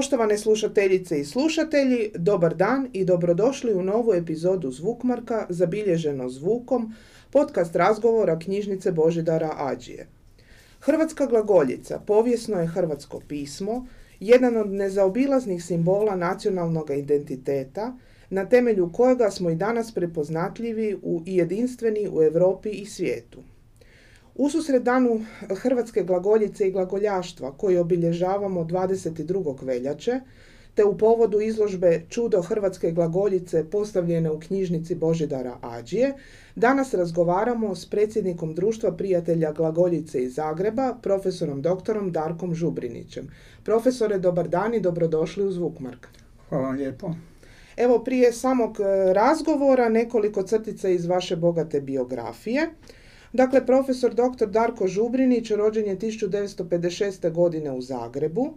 Poštovane slušateljice i slušatelji, dobar dan i dobrodošli u novu epizodu Zvukmarka zabilježeno zvukom, podcast razgovora knjižnice Božidara Ađije. Hrvatska glagoljica povijesno je hrvatsko pismo, jedan od nezaobilaznih simbola nacionalnog identiteta, na temelju kojega smo i danas prepoznatljivi i jedinstveni u Europi i svijetu. Ususred danu Hrvatske glagoljice i glagoljaštva koji obilježavamo 22. veljače, te u povodu izložbe Čudo Hrvatske glagoljice postavljene u knjižnici Božidara Ađije, danas razgovaramo s predsjednikom Društva prijatelja glagoljice iz Zagreba, profesorom doktorom Darkom Žubrinićem. Profesore, dobar dan i dobrodošli u Zvukmark. Hvala vam lijepo. Evo prije samog e, razgovora nekoliko crtica iz vaše bogate biografije. Dakle, profesor dr. Darko Žubrinić rođen je 1956. godine u Zagrebu.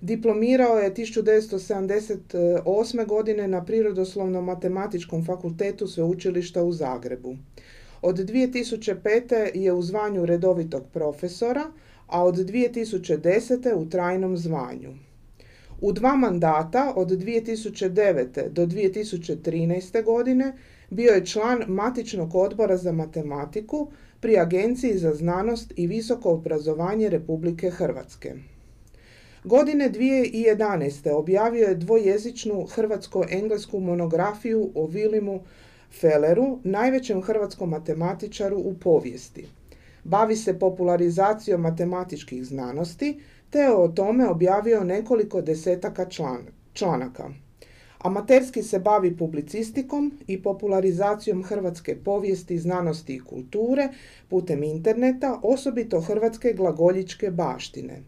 Diplomirao je 1978. godine na Prirodoslovnom matematičkom fakultetu Sveučilišta u Zagrebu. Od 2005. je u zvanju redovitog profesora, a od 2010. u trajnom zvanju. U dva mandata od 2009. do 2013. godine bio je član Matičnog odbora za matematiku pri Agenciji za znanost i visoko obrazovanje Republike Hrvatske. Godine 2011. objavio je dvojezičnu hrvatsko-englesku monografiju o Vilimu Felleru, najvećem hrvatskom matematičaru u povijesti. Bavi se popularizacijom matematičkih znanosti, te o tome objavio nekoliko desetaka članaka. Amaterski se bavi publicistikom i popularizacijom hrvatske povijesti, znanosti i kulture putem interneta, osobito hrvatske glagoljičke baštine.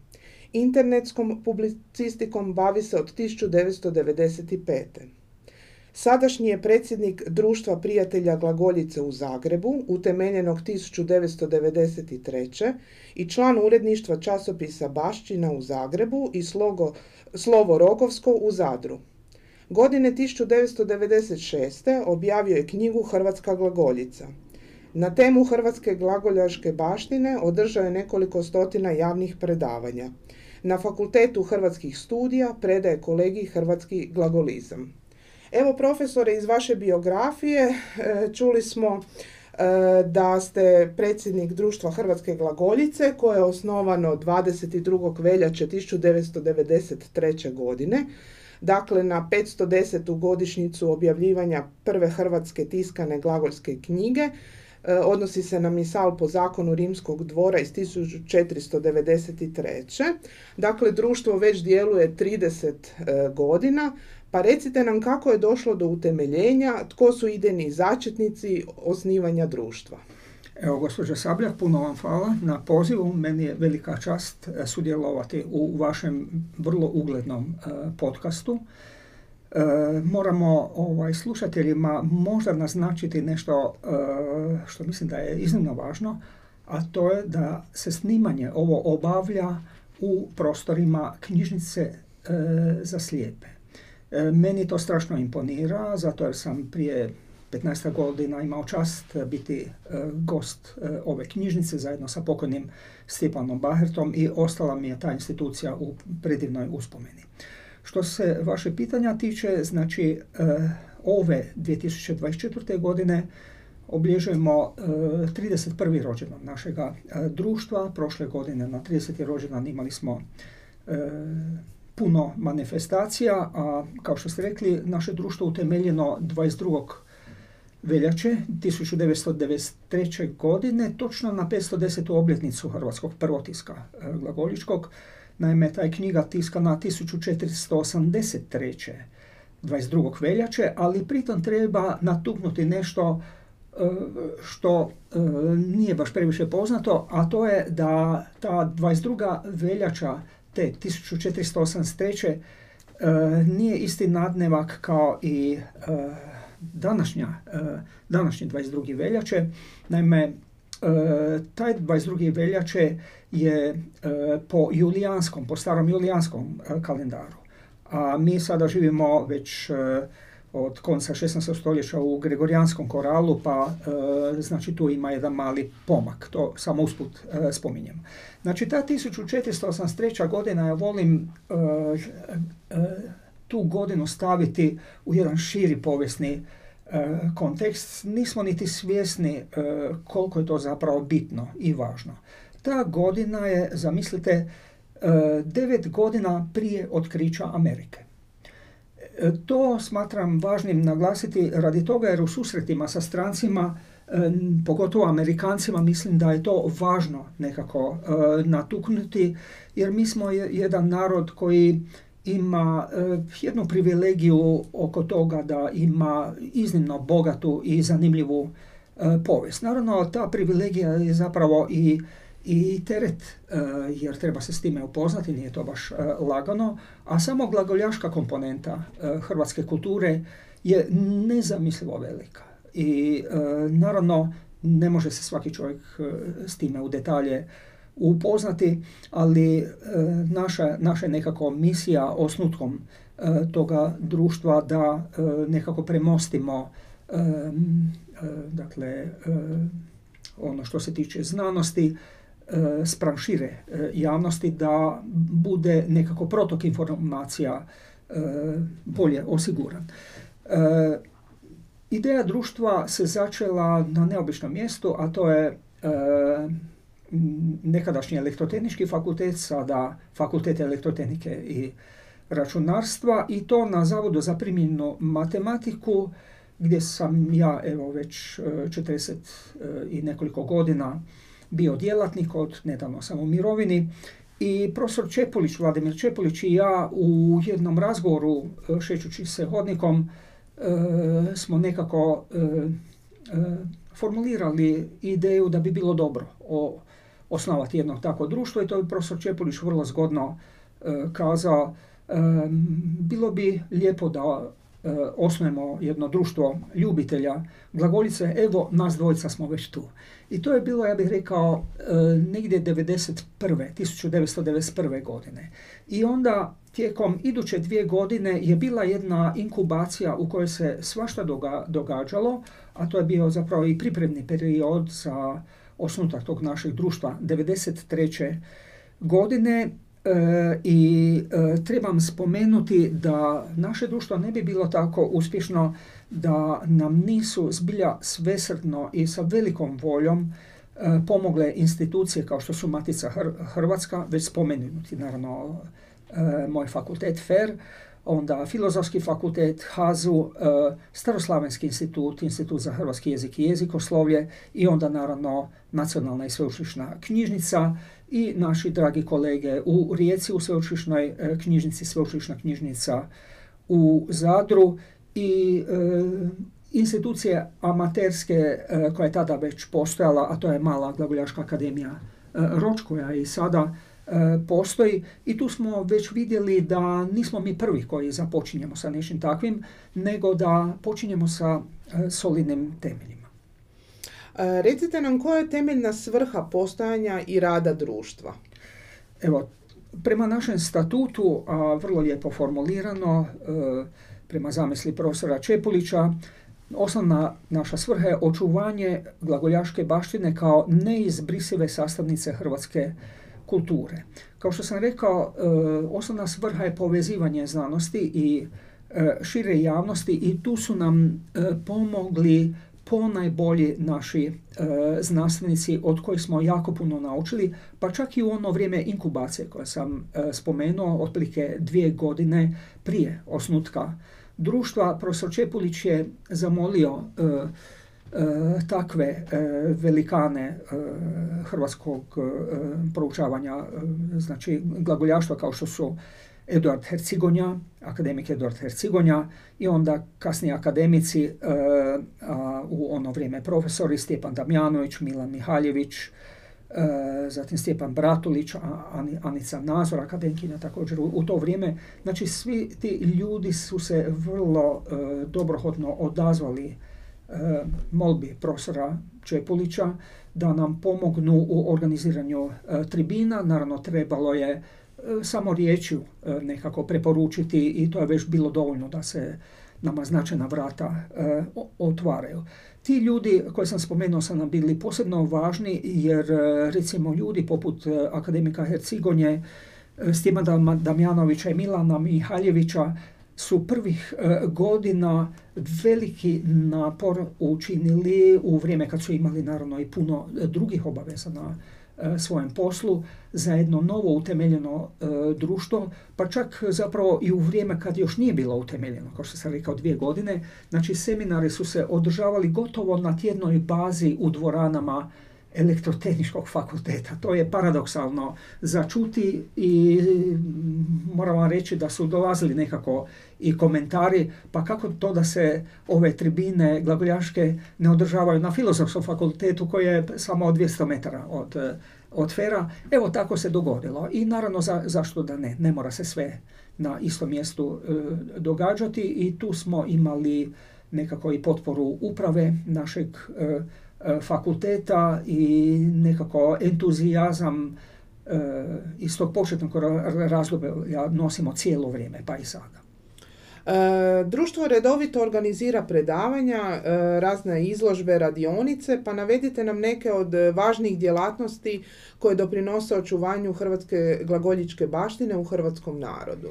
Internetskom publicistikom bavi se od 1995. Sadašnji je predsjednik Društva prijatelja glagoljice u Zagrebu, utemeljenog 1993. i član uredništva časopisa Bašćina u Zagrebu i slogo, Slovo Rogovsko u Zadru. Godine 1996. objavio je knjigu Hrvatska glagoljica. Na temu Hrvatske glagoljaške baštine održao je nekoliko stotina javnih predavanja. Na Fakultetu hrvatskih studija predaje kolegi Hrvatski glagolizam. Evo profesore, iz vaše biografije e, čuli smo e, da ste predsjednik društva Hrvatske glagoljice koje je osnovano 22. veljače 1993. godine dakle na 510. godišnjicu objavljivanja prve hrvatske tiskane glagoljske knjige, e, odnosi se na misal po zakonu Rimskog dvora iz 1493. Dakle, društvo već djeluje 30 e, godina, pa recite nam kako je došlo do utemeljenja, tko su idejni začetnici osnivanja društva. Evo, gospođa Sabljak, puno vam hvala na pozivu. Meni je velika čast e, sudjelovati u vašem vrlo uglednom e, podcastu. E, moramo ovaj, slušateljima možda naznačiti nešto što mislim da je iznimno važno, a to je da se snimanje ovo obavlja u prostorima knjižnice za slijepe. Meni to strašno imponira, zato jer sam prije 15 godina imao čast biti e, gost e, ove knjižnice zajedno sa pokojnim Stjepanom Bahertom i ostala mi je ta institucija u predivnoj uspomeni. Što se vaše pitanja tiče, znači ove 2024. godine obilježujemo 31. rođendan našega društva. Prošle godine na 30. rođendan imali smo puno manifestacija, a kao što ste rekli, naše društvo utemeljeno 22 veljače 1993. godine, točno na 510. obljetnicu hrvatskog prvotiska e, glagoljičkog. Naime, ta je knjiga tiskana 1483. 22. veljače, ali pritom treba natuknuti nešto e, što e, nije baš previše poznato, a to je da ta 22. veljača te 1483. nije isti nadnevak kao i današnja, e, današnji 22. veljače. Naime, e, taj 22. veljače je e, po julijanskom, po starom julijanskom kalendaru. A mi sada živimo već od konca 16. stoljeća u Gregorijanskom koralu, pa znači tu ima jedan mali pomak, to samo usput spominjem. Znači ta 1483. godina, ja volim tu godinu staviti u jedan širi povijesni kontekst, nismo niti svjesni koliko je to zapravo bitno i važno. Ta godina je, zamislite, devet godina prije otkrića Amerike. E, to smatram važnim naglasiti radi toga jer u susretima sa strancima, e, pogotovo Amerikancima, mislim da je to važno nekako e, natuknuti jer mi smo jedan narod koji ima jednu privilegiju oko toga da ima iznimno bogatu i zanimljivu povijest. Naravno, ta privilegija je zapravo i i teret, e, jer treba se s time upoznati, nije to baš e, lagano, a samo glagoljaška komponenta e, hrvatske kulture je nezamislivo velika. I naravno ne može se svaki čovjek s time u detalje upoznati, ali naša, naša je nekako misija osnutkom toga društva da nekako premostimo dakle ono što se tiče znanosti, E, spram šire e, javnosti da bude nekako protok informacija e, bolje osiguran. Ideja društva se začela na neobičnom mjestu, a to je nekadašnji elektrotehnički fakultet, sada fakultet elektrotehnike i računarstva i to na Zavodu za primjenu matematiku gdje sam ja evo već 40 i nekoliko godina bio djelatnik od nedavno sam u mirovini i profesor Čepolić, Vladimir Čepolić i ja u jednom razgovoru e, šećući se hodnikom e, smo nekako e, formulirali ideju da bi bilo dobro o, osnovati jedno takvo društvo i to bi profesor Čepolić vrlo zgodno kazao. Bilo bi lijepo da osnujemo jedno društvo ljubitelja glagoljice, evo nas dvojica smo već tu. I to je bilo, ja bih rekao, e, negdje 1991. 1991. godine. I onda tijekom iduće dvije godine je bila jedna inkubacija u kojoj se svašta događalo, a to je bio zapravo i pripremni period za osnutak tog našeg društva 1993. godine E, I e, trebam spomenuti da naše društvo ne bi bilo tako uspješno da nam nisu zbilja svesrdno i sa velikom voljom e, pomogle institucije kao što su Matica Hrvatska, već spomenuti naravno moj fakultet FER, onda Filozofski fakultet, HAZU, Staroslavenski institut, Institut za hrvatski jezik i jezikoslovlje i onda naravno Nacionalna i sveučilišna knjižnica i naši dragi kolege u Rijeci u sveučilišnoj e, knjižnici, sveučilišna knjižnica u Zadru i e, institucije amaterske e, koja je tada već postojala, a to je mala glagoljaška akademija e, Roč koja i sada postoji i tu smo već vidjeli da nismo mi prvi koji započinjemo sa nečim takvim, nego da počinjemo sa solidnim temeljima. E, recite nam koja je temeljna svrha postojanja i rada društva? Evo, prema našem statutu, a vrlo lijepo formulirano, e, prema zamisli profesora Čepulića, osnovna naša svrha je očuvanje glagoljaške baštine kao neizbrisive sastavnice hrvatske kulture. Kao što sam rekao, e, osnovna svrha je povezivanje znanosti i šire javnosti i tu su nam pomogli ponajbolji naši e, znanstvenici od kojih smo jako puno naučili, pa čak i u ono vrijeme inkubacije koje sam e, spomenuo, otprilike dvije godine prije osnutka društva. Profesor Čepulić je zamolio e, takve velikane hrvatskog proučavanja, znači glagoljaštva kao što su Eduard Hercigonja, akademik Eduard Hercigonja i onda kasniji akademici e, u ono vrijeme profesori Stjepan Damjanović, Milan Mihaljević, zatim Stjepan Bratulić, Anica Nazor, akademkinja također u, to vrijeme. Znači svi ti ljudi su se vrlo dobrohotno odazvali molbi profesora Čepulića da nam pomognu u organiziranju tribina. Naravno trebalo je samo riječju e, nekako preporučiti i to je već bilo dovoljno da se nama značajna vrata otvaraju. Ti ljudi koje sam spomenuo sam nam bili posebno važni jer recimo ljudi poput akademika Hercigonje, Stima Damjanovića i Milana Mihaljevića su prvih e, godina veliki napor učinili u vrijeme kad su imali naravno i puno drugih obaveza na e, svojem poslu za jedno novo utemeljeno e, društvo, pa čak zapravo i u vrijeme kad još nije bilo utemeljeno, kao što sam rekao dvije godine, znači seminari su se održavali gotovo na tjednoj bazi u dvoranama elektrotehničkog fakulteta. To je paradoksalno začuti i moram vam reći da su dolazili nekako i komentari, pa kako to da se ove tribine glagoljaške ne održavaju na filozofskom fakultetu koji je samo 200 metara od, od Fera. Evo tako se dogodilo i naravno za, zašto da ne, ne mora se sve na istom mjestu e, događati i tu smo imali nekako i potporu uprave našeg E, fakulteta i nekako entuzijazam e, iz tog početnog razloga nosimo cijelo vrijeme, pa i sada. E, društvo redovito organizira predavanja, razne izložbe, radionice, pa navedite nam neke od važnijih djelatnosti koje doprinose očuvanju hrvatske glagoljičke baštine u hrvatskom narodu.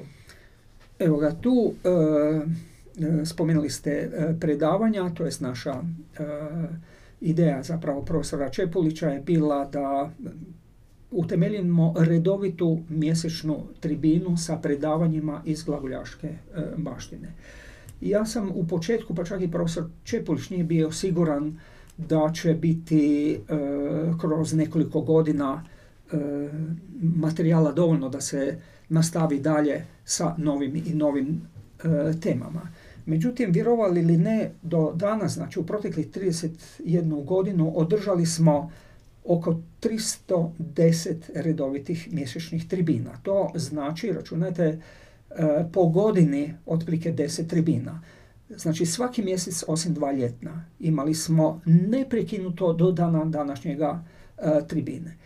Evo ga, tu spomenuli ste predavanja, to je naša ideja zapravo profesora Čepulića je bila da utemeljimo redovitu mjesečnu tribinu sa predavanjima iz glagoljaške e, baštine. Ja sam u početku, pa čak i profesor Čepulić nije bio siguran da će biti e, kroz nekoliko godina e, materijala dovoljno da se nastavi dalje sa novim i novim temama. Međutim, vjerovali ili ne, do danas, znači u proteklih 31 godinu, održali smo oko 310 redovitih mjesečnih tribina. To znači, računajte, e, po godini otprilike 10 tribina. Znači svaki mjesec osim dva ljetna imali smo neprekinuto do dana današnjega e, tribine.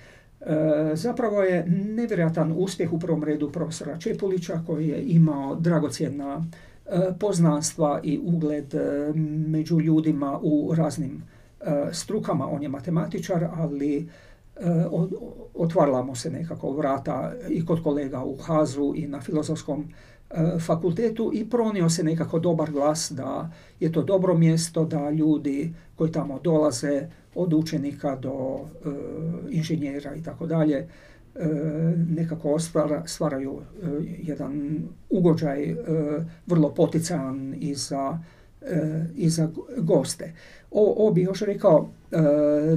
E, zapravo je nevjerojatan uspjeh u prvom redu profesora Čepulića koji je imao dragocjena poznanstva i ugled e, među ljudima u raznim e, strukama. On je matematičar, ali otvarala mu se nekako vrata i kod kolega u Hazu i na filozofskom fakultetu i pronio se nekako dobar glas da je to dobro mjesto, da ljudi koji tamo dolaze od učenika do inženjera i tako dalje E, nekako stvaraju e, jedan ugođaj e, vrlo poticajan i za, i za goste. Ovo bi još rekao,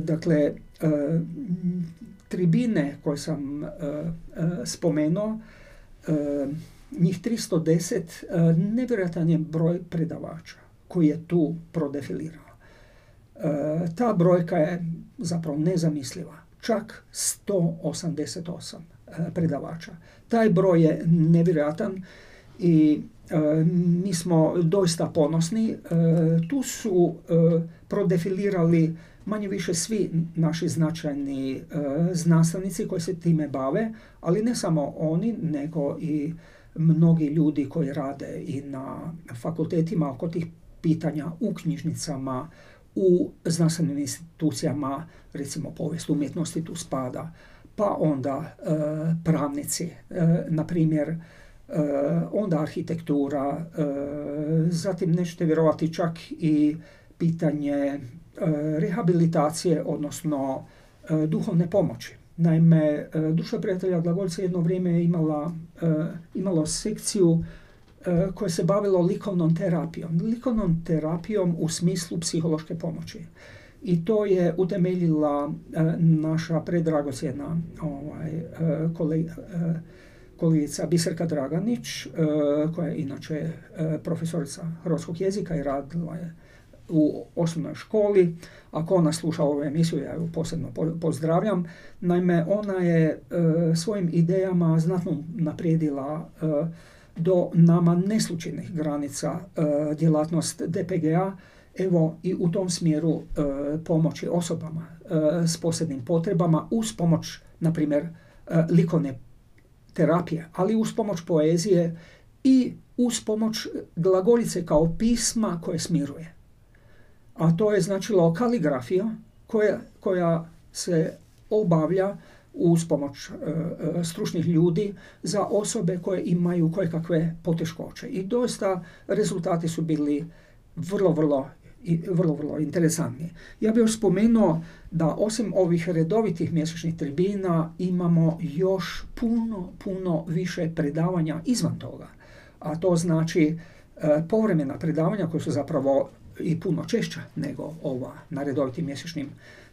dakle, tribine koje sam spomenuo, njih 310, nevjerojatan je broj predavača koji je tu prodefilirao. Ta brojka je zapravo nezamisliva čak 188 e, predavača. Taj broj je nevjerojatan i e, mi smo doista ponosni. E, tu su prodefilirali manje više svi naši značajni znanstvenici koji se time bave, ali ne samo oni, nego i mnogi ljudi koji rade i na fakultetima oko tih pitanja u knjižnicama, u znanstvenim institucijama, recimo povijest umjetnosti tu spada, pa onda e, pravnici, e, na primjer, e, onda arhitektura, zatim nećete vjerovati čak i pitanje rehabilitacije, odnosno duhovne pomoći. Naime, Duša prijatelja Glagolca jedno vrijeme je imala, imalo sekciju E, koje se bavilo likovnom terapijom. Likovnom terapijom u smislu psihološke pomoći. I to je utemeljila e, naša predragocjena ovaj, e, kolegica Biserka Draganić, koja je inače profesorica hrvatskog jezika i radila je u osnovnoj školi. Ako ona sluša ovu emisiju, ja ju posebno pozdravljam. Naime, ona je svojim idejama znatno naprijedila do nama neslučajnih granica e, djelatnost DPGA, evo i u tom smjeru e, pomoći osobama e, s posebnim potrebama uz pomoć, na primjer, likovne terapije, ali uz pomoć poezije i uz pomoć glagoljice kao pisma koje smiruje. A to je značilo kaligrafija koja, koja se obavlja uz pomoć e, e, stručnih ljudi za osobe koje imaju koje kakve poteškoće. I doista rezultati su bili vrlo, vrlo vrlo, vrlo interesantni. Ja bih još spomenuo da osim ovih redovitih mjesečnih tribina imamo još puno, puno više predavanja izvan toga. A to znači e, povremena predavanja koja su zapravo i puno češća nego ova na redovitim mjesečnim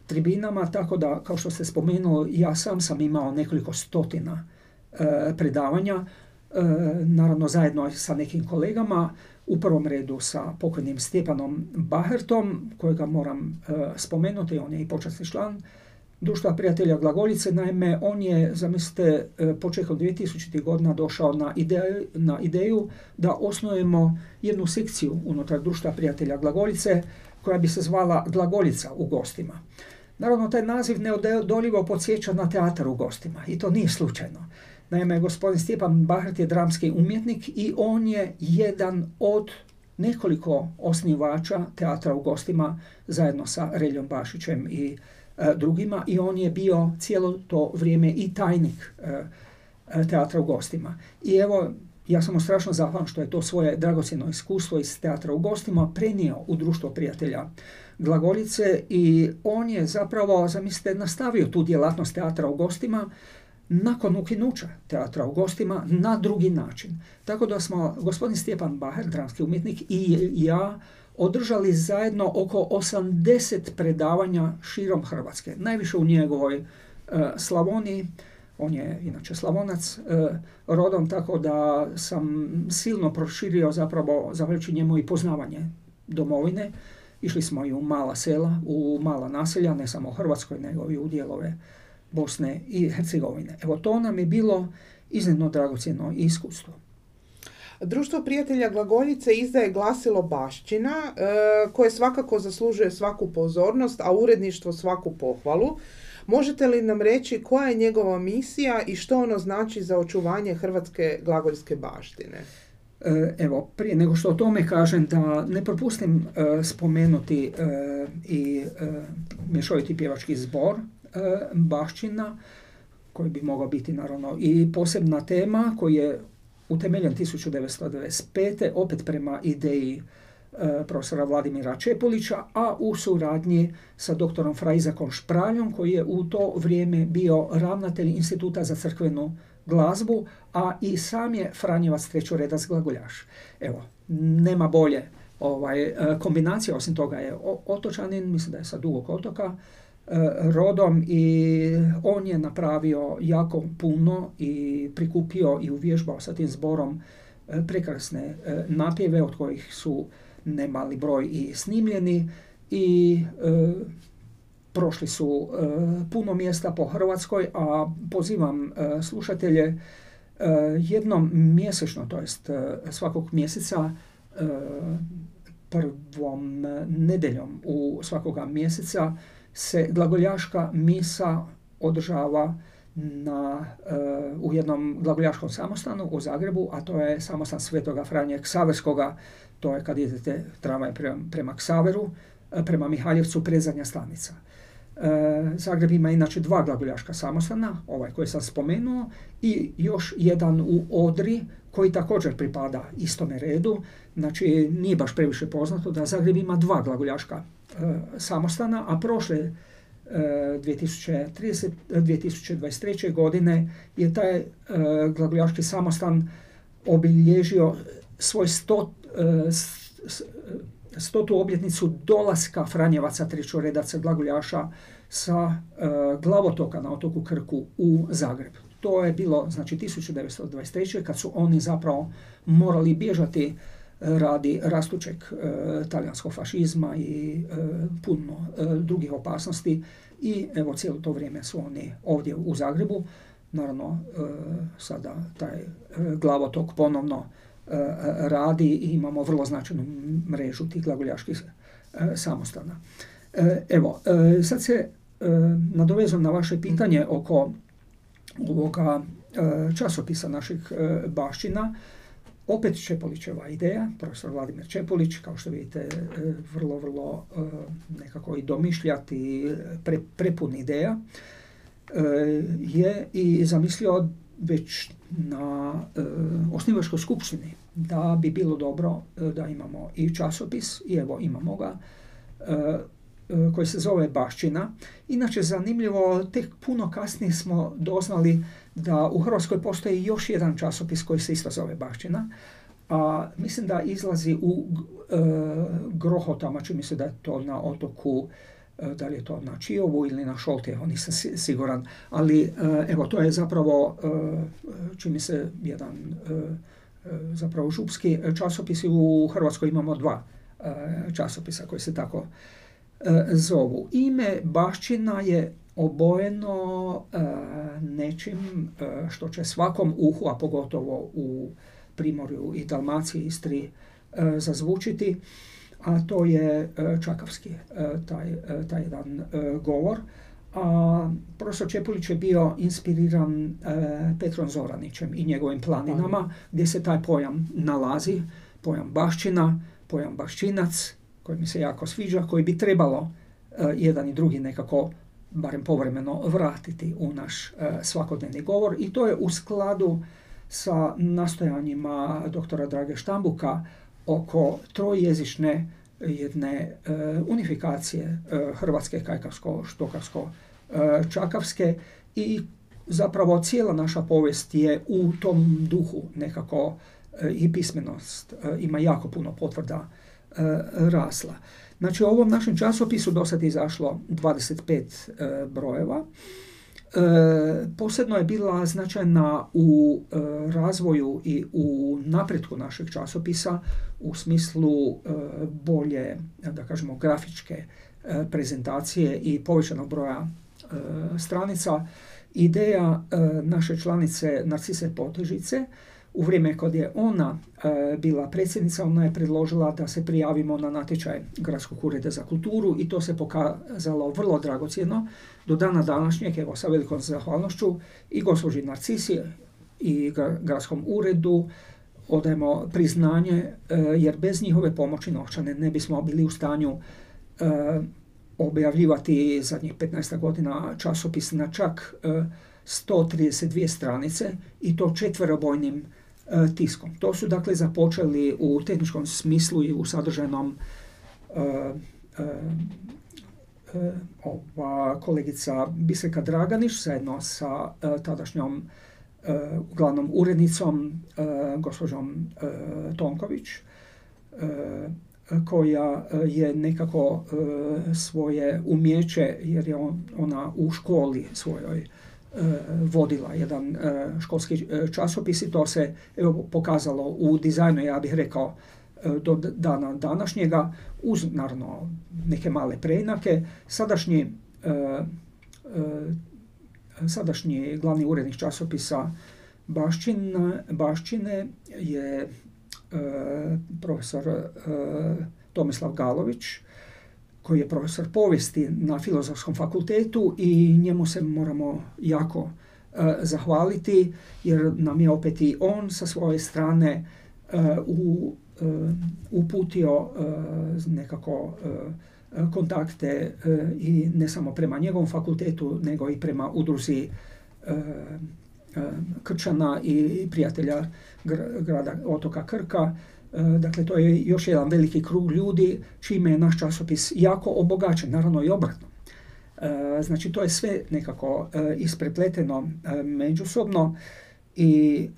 tribinama, tako da, kao što ste spomenuli, ja sam sam imao nekoliko stotina e, predavanja, e, naravno zajedno sa nekim kolegama, u prvom redu sa pokojnim Stjepanom Bahertom, kojega moram e, spomenuti, on je i počasni član Društva prijatelja Glagoljice. Naime, on je, zamislite, e, početkom 2000. godina došao na ideju, na ideju da osnujemo jednu sekciju unutar Društva prijatelja Glagoljice koja bi se zvala Glagoljica u gostima. Naravno, taj naziv neodoljivo podsjeća na teatar u gostima i to nije slučajno. Naime, gospodin Stjepan Bahrt je dramski umjetnik i on je jedan od nekoliko osnivača teatra u gostima zajedno sa Reljom Bašićem i drugima i on je bio cijelo to vrijeme i tajnik e, e, teatra u gostima. I evo, ja sam mu strašno zahvalan što je to svoje dragocjeno iskustvo iz teatra u gostima prenio u društvo prijatelja Glagoljice i on je zapravo, zamislite, nastavio tu djelatnost teatra u gostima nakon ukinuća teatra u gostima na drugi način. Tako da smo gospodin Stjepan Baher, dramski umjetnik i ja održali zajedno oko 80 predavanja širom Hrvatske. Najviše u njegovoj e, Slavoniji, on je inače Slavonac e, rodom, tako da sam silno proširio zapravo, zahvaljujući njemu i poznavanje domovine. Išli smo i u mala sela, u mala naselja, ne samo u Hrvatskoj, nego i u dijelove Bosne i Hercegovine. Evo to nam je bilo iznimno dragocjeno iskustvo. Društvo prijatelja Glagoljice izdaje glasilo Bašćina, e, koje svakako zaslužuje svaku pozornost, a uredništvo svaku pohvalu. Možete li nam reći koja je njegova misija i što ono znači za očuvanje hrvatske glagoljske baštine? E, evo, prije nego što o tome kažem da ne propustim e, spomenuti i mješoviti pjevački zbor E, bašćina, koji bi mogao biti naravno i posebna tema koji je utemeljen 1995. opet prema ideji e, profesora Vladimira Čepolića, a u suradnji sa doktorom Frajzakom Špraljom koji je u to vrijeme bio ravnatelj Instituta za crkvenu glazbu, a i sam je Franjevac trećoredac glagoljaš. Evo, nema bolje ovaj, e, kombinacija, osim toga je otočanin, mislim da je sa dugog otoka, rodom i on je napravio jako puno i prikupio i uvježbao sa tim zborom e, prekrasne e, napjeve od kojih su nemali broj i snimljeni. I prošli su puno mjesta po Hrvatskoj, a pozivam slušatelje jednom mjesečno, to jest svakog mjeseca prvom nedeljom u svakoga mjeseca se glagoljaška misa održava na, uh, u jednom glagoljaškom samostanu u Zagrebu, a to je samostan Svetoga Franje Ksaverskoga, to je kad idete tramvaj prema, prema Ksaveru, eh, prema Mihaljevcu, predzadnja stanica. Uh, Zagreb ima inače dva glagoljaška samostana, ovaj koji sam spomenuo, i još jedan u Odri, koji također pripada istome redu. Znači, nije baš previše poznato da Zagreb ima dva glagoljaška E, samostana, a prošle 2030, e, 2023. godine je taj e, glagoljaški samostan obilježio svoj sto, stotu obljetnicu dolaska Franjevaca trećoredaca glagoljaša sa glavotoka na otoku Krku u Zagreb. To je bilo znači 1923. kad su oni zapravo morali bježati radi rastućeg e, talijanskog fašizma i e, puno e, drugih opasnosti i evo cijelo to vrijeme su oni ovdje u Zagrebu. Naravno, sada taj glavotok ponovno radi i imamo vrlo značajnu mrežu tih glagoljaških samostana. Evo, sad se nadovezam na vaše pitanje oko ovoga časopisa naših bašćina opet Čepolićeva ideja, profesor Vladimir Čepolić, kao što vidite, vrlo, vrlo nekako i domišljati, pre, prepun ideja, je i zamislio već na osnivačkoj skupštini da bi bilo dobro da imamo i časopis, i evo imamo ga, E, koji se zove Baščina. Inače, zanimljivo, tek puno kasnije smo doznali da u Hrvatskoj postoji još jedan časopis koji se isto zove Baščina. A mislim da izlazi u e, Grohotama, čini se da je to na otoku, e, da li je to na Čijovu ili na Šoltevo, nisam siguran. Ali e, evo, to je zapravo, čini se, jedan zapravo župski časopis u Hrvatskoj imamo dva časopisa koji se tako E, zovu. Ime bašćina je obojeno e, nečim e, što će svakom uhu, a pogotovo u Primorju i Dalmaciji, Istri, zazvučiti, a to je čakavski, taj, taj jedan govor. A profesor Čepulić je bio inspiriran Petrom Zoranićem i njegovim planinama, gdje se taj pojam nalazi, pojam bašćina, pojam bašćinac, koji mi se jako sviđa, koji bi trebalo e, jedan i drugi nekako barem povremeno vratiti u naš e, svakodnevni govor. I to je u skladu sa nastojanjima doktora Drage Štambuka oko trojezične jedne e, unifikacije hrvatske, kajkavsko, štokavsko, čakavske. I zapravo cijela naša povijest je u tom duhu nekako i pismenost ima jako puno potvrda rasla. Znači u ovom našem časopisu do sad izašlo 25 e, brojeva. E, posebno je bila značajna u razvoju i u napretku našeg časopisa u smislu bolje, da kažemo, grafičke prezentacije i povećanog broja stranica. Ideja naše članice Narcise Potežice u vrijeme kad je ona e, bila predsjednica, ona je predložila da se prijavimo na natječaj Gradskog ureda za kulturu i to se pokazalo vrlo dragocjeno. Do dana današnjeg, evo sa velikom zahvalnošću i gospođi Narcisi i Gradskom uredu odajemo priznanje e, jer bez njihove pomoći novčane ne bismo bili u stanju e, objavljivati zadnjih 15 godina časopis na čak 132 stranice i to četverobojnim E, tiskom. To su dakle započeli u tehničkom smislu i u sadržajnom e, e, ova kolegica Biseka Draganić zajedno sa tadašnjom glavnom urednicom gospođom Tonković koja je nekako svoje umjeće jer je ona u školi svojoj E, vodila jedan e, školski e, časopis i to se pokazalo u dizajnu, ja bih rekao, do dana današnjega, uz naravno neke male preinake. Sadašnji, sadašnji glavni urednik časopisa Baščine je profesor Tomislav Galović, koji je profesor povijesti na Filozofskom fakultetu i njemu se moramo jako e, zahvaliti jer nam je opet i on sa svoje strane uh, u, e, uputio nekako kontakte i ne samo prema njegovom fakultetu nego i prema udruzi Krčana i prijatelja grada otoka Krka. E, dakle, to je još jedan veliki krug ljudi čime je naš časopis jako obogaćen, naravno i obratno. E, znači, to je sve nekako e, isprepleteno međusobno i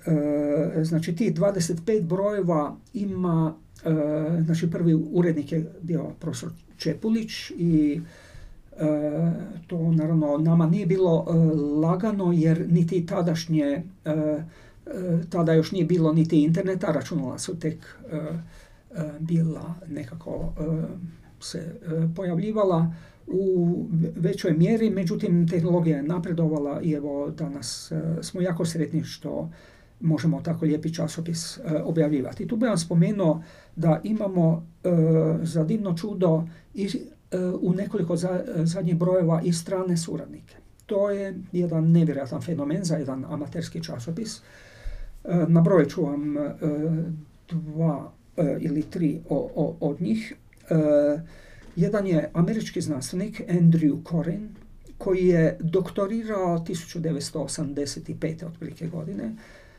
znači tih 25 brojeva ima, znači prvi urednik je bio profesor Čepulić i to naravno nama nije bilo lagano jer niti tadašnje tada još nije bilo niti interneta, računala su tek e, e, bila nekako e, se pojavljivala u većoj mjeri, međutim tehnologija je napredovala i evo danas smo jako sretni što možemo tako lijepi časopis objavljivati. Tu bih vam spomenuo da imamo za divno čudo i u nekoliko zadnjih brojeva i strane suradnike. To je jedan nevjerojatan fenomen za jedan amaterski časopis Nabrojit ću vam dva ili tri od njih. Jedan je američki znanstvenik Andrew Corin, koji je doktorirao 1985. otprilike godine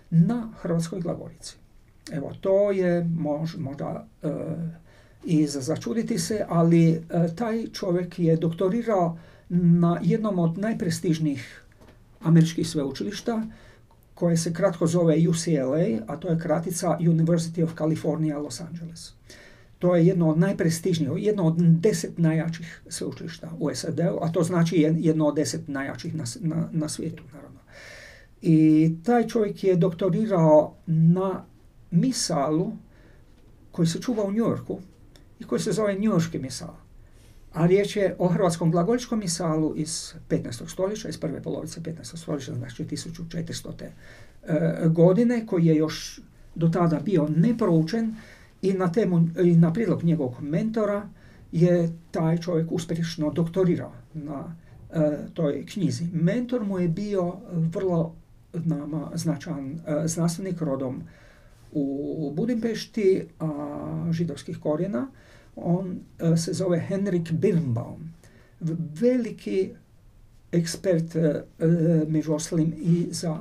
na Hrvatskoj glagoljici. Evo, to je možda i za začuditi se, ali taj čovjek je doktorirao na jednom od najprestižnijih američkih sveučilišta, koje se kratko zove UCLA, a to je kratica University of California Los Angeles. To je jedno od najprestižnijih, jedno od deset najjačih sveučilišta u SAD-u, a to znači jedno od deset najjačih na, na, na svijetu, naravno. I taj čovjek je doktorirao na misalu koji se čuva u Yorku i koji se zove njujorški misal. A riječ je o hrvatskom glagoljičkom misalu iz 15. stoljeća, iz prve polovice 15. stoljeća, znači 1400. E, godine, koji je još do tada bio neproučen i na, temu, i na prijedlog njegovog mentora je taj čovjek uspješno doktorirao na e, toj knjizi. Mentor mu je bio vrlo nama značajan e, znanstvenik rodom u Budimpešti a, židovskih korijena. On e, se zove Henrik Birnbaum. Veliki ekspert među ostalim i za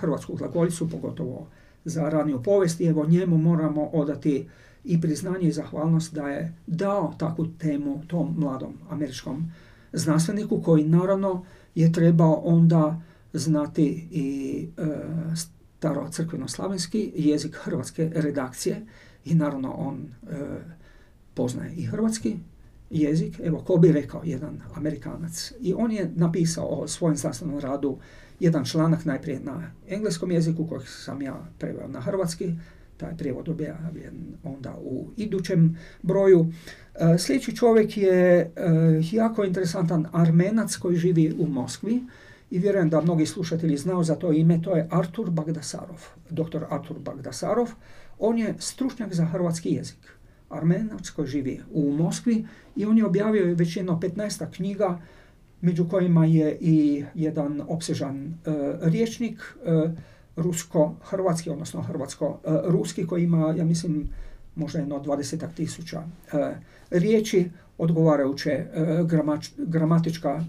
hrvatsku glagoljicu, pogotovo za raniju povijest i evo njemu moramo odati i priznanje i zahvalnost da je dao takvu temu tom mladom američkom znanstveniku koji naravno je trebao onda znati i e, staro crkveno-slavenski jezik hrvatske redakcije i naravno on e, poznaje i hrvatski jezik, evo ko bi rekao jedan Amerikanac. I on je napisao o svojem znanstvenom radu jedan članak najprije na engleskom jeziku kojeg sam ja preveo na hrvatski, taj prijevod objavljen onda u idućem broju. E, sljedeći čovjek je e, jako interesantan armenac koji živi u Moskvi i vjerujem da mnogi slušatelji znaju za to ime, to je Artur Bagdasarov, doktor Artur Bagdasarov. On je stručnjak za hrvatski jezik. Armenac koji živi u Moskvi i on je objavio već jedno 15 knjiga među kojima je i jedan opsežan uh, riječnik uh, rusko-hrvatski, odnosno hrvatsko-ruski, koji ima, ja mislim, možda jedno dvadesetak tisuća riječi, odgovarajuće gramatička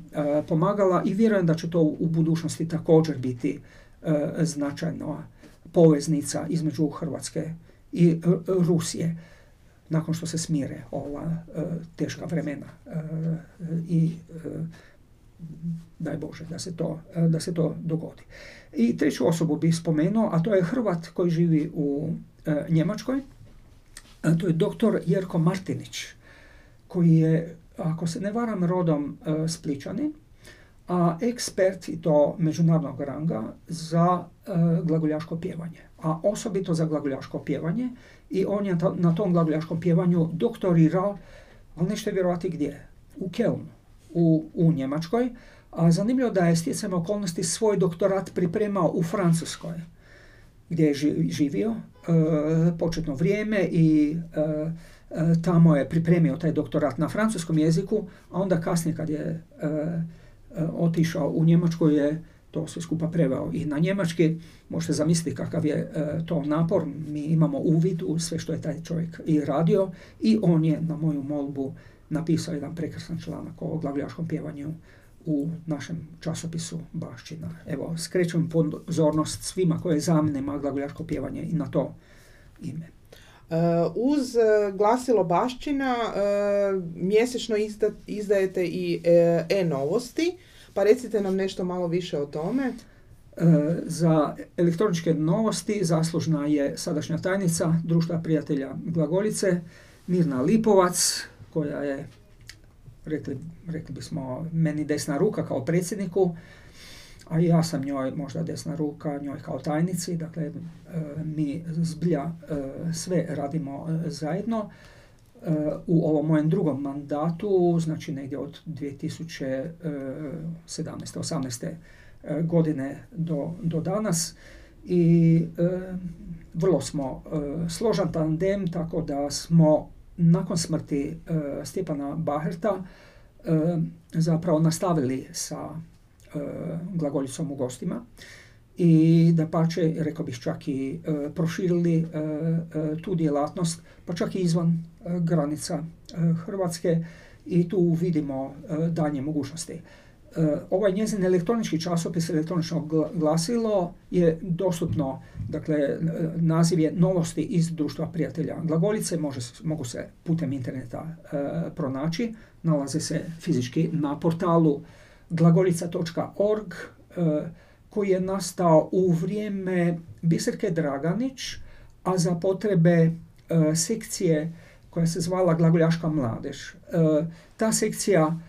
pomagala i vjerujem da će to u budućnosti također biti značajna poveznica između Hrvatske i Rusije nakon što se smire ova teška vremena i daj Bože da se to, da se to dogodi. I treću osobu bih spomenuo, a to je Hrvat koji živi u e, Njemačkoj. To je doktor Jerko Martinić, koji je, ako se ne varam, rodom e, Spličani, a ekspert i to međunarodnog ranga za e, glagoljaško pjevanje. A osobito za glagoljaško pjevanje i on je na tom glagoljaškom pjevanju doktorirao, ali nećete vjerovati gdje, u Kelnu u, u Njemačkoj, a zanimljivo da je stjecajem okolnosti svoj doktorat pripremao u Francuskoj, gdje je živio e, početno vrijeme i e, e, tamo je pripremio taj doktorat na francuskom jeziku, a onda kasnije kad je otišao u Njemačku je to sve skupa preveo i na njemački. Možete zamisliti kakav je to napor. Mi imamo uvid u sve što je taj čovjek i radio i on je na moju molbu napisao jedan prekrasan članak o glagoljaškom pjevanju u našem časopisu Bašćina. Evo, skrećem pozornost svima koje zanima glagoljaško pjevanje i na to ime. Uh, uz uh, glasilo Bašćina uh, mjesečno izdajete i e-novosti, pa recite nam nešto malo više o tome. Za elektroničke novosti zaslužna je sadašnja tajnica Društva prijatelja Glagoljice, Mirna Lipovac, koja je, rekli, rekli bismo, meni desna ruka kao predsjedniku, a ja sam njoj možda desna ruka, njoj kao tajnici, dakle e, mi zbilja e, sve radimo e, zajedno. U ovom mojem drugom mandatu, znači negdje od 2017. 18. godine do, do danas i vrlo smo složan tandem, tako da smo nakon smrti Stjepana Baherta zapravo nastavili sa glagoljicom u gostima i da pače, rekao bih čak i proširili tu djelatnost, pa čak i izvan granica Hrvatske i tu vidimo danje mogućnosti. Ovaj njezin elektronički časopis, elektronično glasilo je dostupno, dakle naziv je Novosti iz društva prijatelja Glagoljice, može, mogu se putem interneta pronaći, nalaze se fizički na portalu glagoljica.org koji je nastao u vrijeme Biserke Draganić, a za potrebe sekcije koja se zvala Glagoljaška mladež. Ta sekcija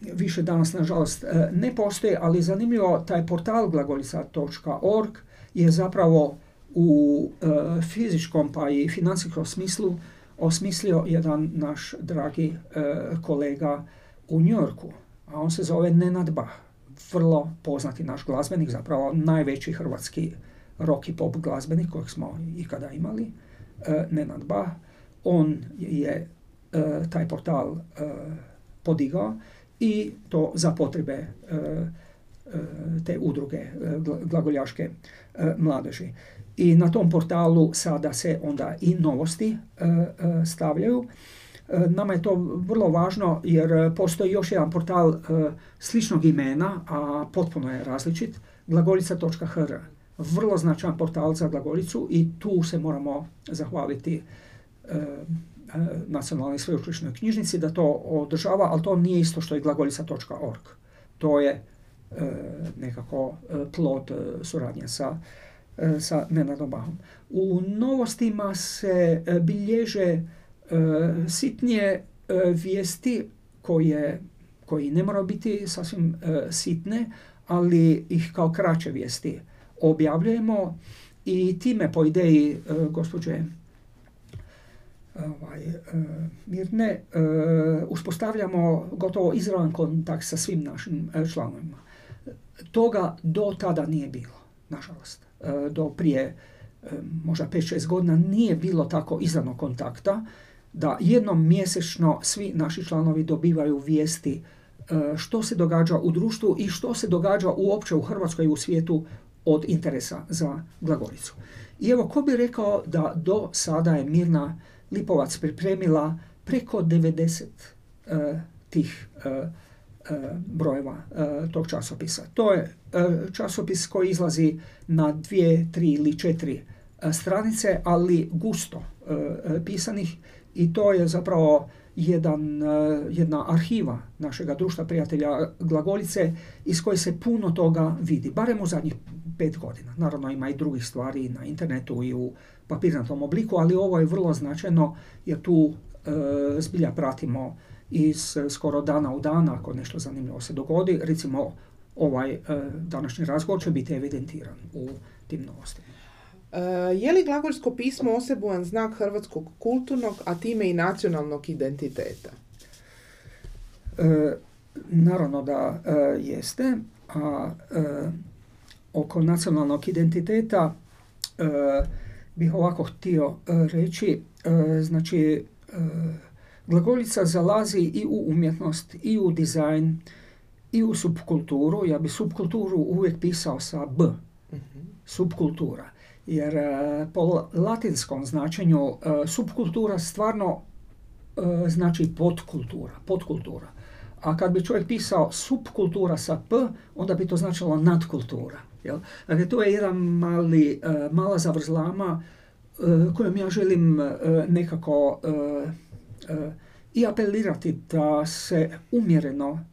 više danas nažalost ne postoji, ali zanimljivo taj portal glagolica.org je zapravo u fizičkom pa i financijskom smislu osmislio jedan naš dragi kolega u Njorku, a on se zove Nenad Bah. Vrlo poznati naš glazbenik, zapravo najveći hrvatski rock i pop glazbenik kojeg smo ikada imali, Nenad Bah. On je taj portal podigao i to za potrebe te udruge glagoljaške mladeži. I na tom portalu sada se onda i novosti stavljaju. Nama je to vrlo važno jer postoji još jedan portal sličnog imena, a potpuno je različit, glagoljica.hr. Vrlo značajan portal za glagolicu i tu se moramo zahvaliti nacionalnoj sveučilišnoj knjižnici da to održava, ali to nije isto što je glagoljica.org. To je nekako plod suradnje sa, sa Nenadom Bahom. U novostima se bilježe sitnije vijesti koje, koji ne moraju biti sasvim sitne, ali ih kao kraće vijesti objavljujemo i time po ideji gospođe ovaj, Mirne uspostavljamo gotovo izravan kontakt sa svim našim članovima. Toga do tada nije bilo, nažalost. Do prije možda 5-6 godina nije bilo tako izravnog kontakta da jednom mjesečno svi naši članovi dobivaju vijesti što se događa u društvu i što se događa uopće u Hrvatskoj i u svijetu od interesa za glagolicu. I evo, ko bi rekao da do sada je Mirna Lipovac pripremila preko 90 tih brojeva tog časopisa. To je časopis koji izlazi na dvije, tri ili četiri stranice, ali gusto pisanih i to je zapravo jedan, jedna arhiva našega društva prijatelja Glagolice iz koje se puno toga vidi, barem u zadnjih pet godina. Naravno ima i drugih stvari na internetu i u papirnatom obliku, ali ovo je vrlo značajno jer tu zbilja pratimo iz skoro dana u dan ako nešto zanimljivo se dogodi. Recimo ovaj današnji razgovor će biti evidentiran u tim novostima. je li glagoljsko pismo osebujan znak hrvatskog kulturnog, a time i nacionalnog identiteta? naravno da jeste, a oko nacionalnog identiteta bih ovako htio reći, znači glagoljica zalazi i u umjetnost, i u dizajn, i u subkulturu. Ja bi subkulturu uvijek pisao sa B. Subkultura. Jer po latinskom značenju subkultura stvarno znači podkultura. podkultura. A kad bi čovjek pisao subkultura sa P, onda bi to značilo nadkultura. Jel? Dakle, to je jedan mali, mala zavrzlama kojom ja želim nekako i apelirati da se umjereno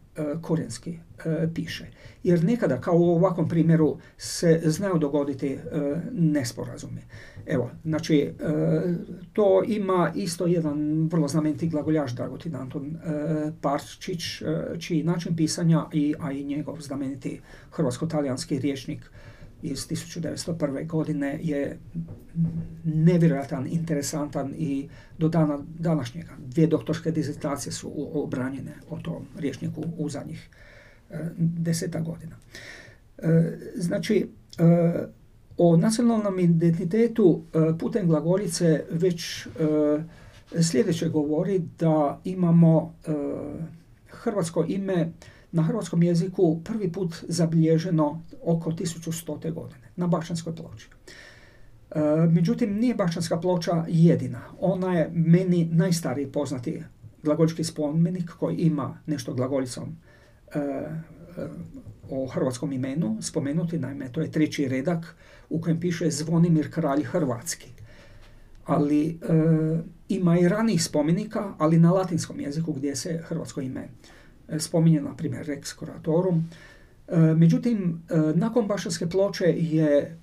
korijenski piše. Jer nekada, kao u ovakvom primjeru, se znaju dogoditi nesporazumi. Evo, znači, to ima isto jedan vrlo znameniti glagoljaš Dragutin Anton Parčić, čiji način pisanja, i, a i njegov znameniti hrvatsko-talijanski riječnik iz 1901. godine je nevjerojatan, interesantan i do dana današnjega. Dvije doktorske dizertacije su obranjene o tom rječniku u zadnjih e, deseta godina. E, znači, e, o nacionalnom identitetu putem glagoljice već sljedeće govori da imamo hrvatsko ime na hrvatskom jeziku prvi put zabilježeno oko 1100. godine na Bašanskoj ploči. E, međutim, nije Bašanska ploča jedina. Ona je meni najstariji poznati glagoljički spomenik koji ima nešto glagoljicom e, o hrvatskom imenu spomenuti, naime to je treći redak u kojem piše Zvonimir kralj Hrvatski. Ali e, ima i ranijih spomenika, ali na latinskom jeziku gdje se hrvatsko ime e, spominje, na primjer Rex Coratorum. E, međutim, e, nakon Bašarske ploče je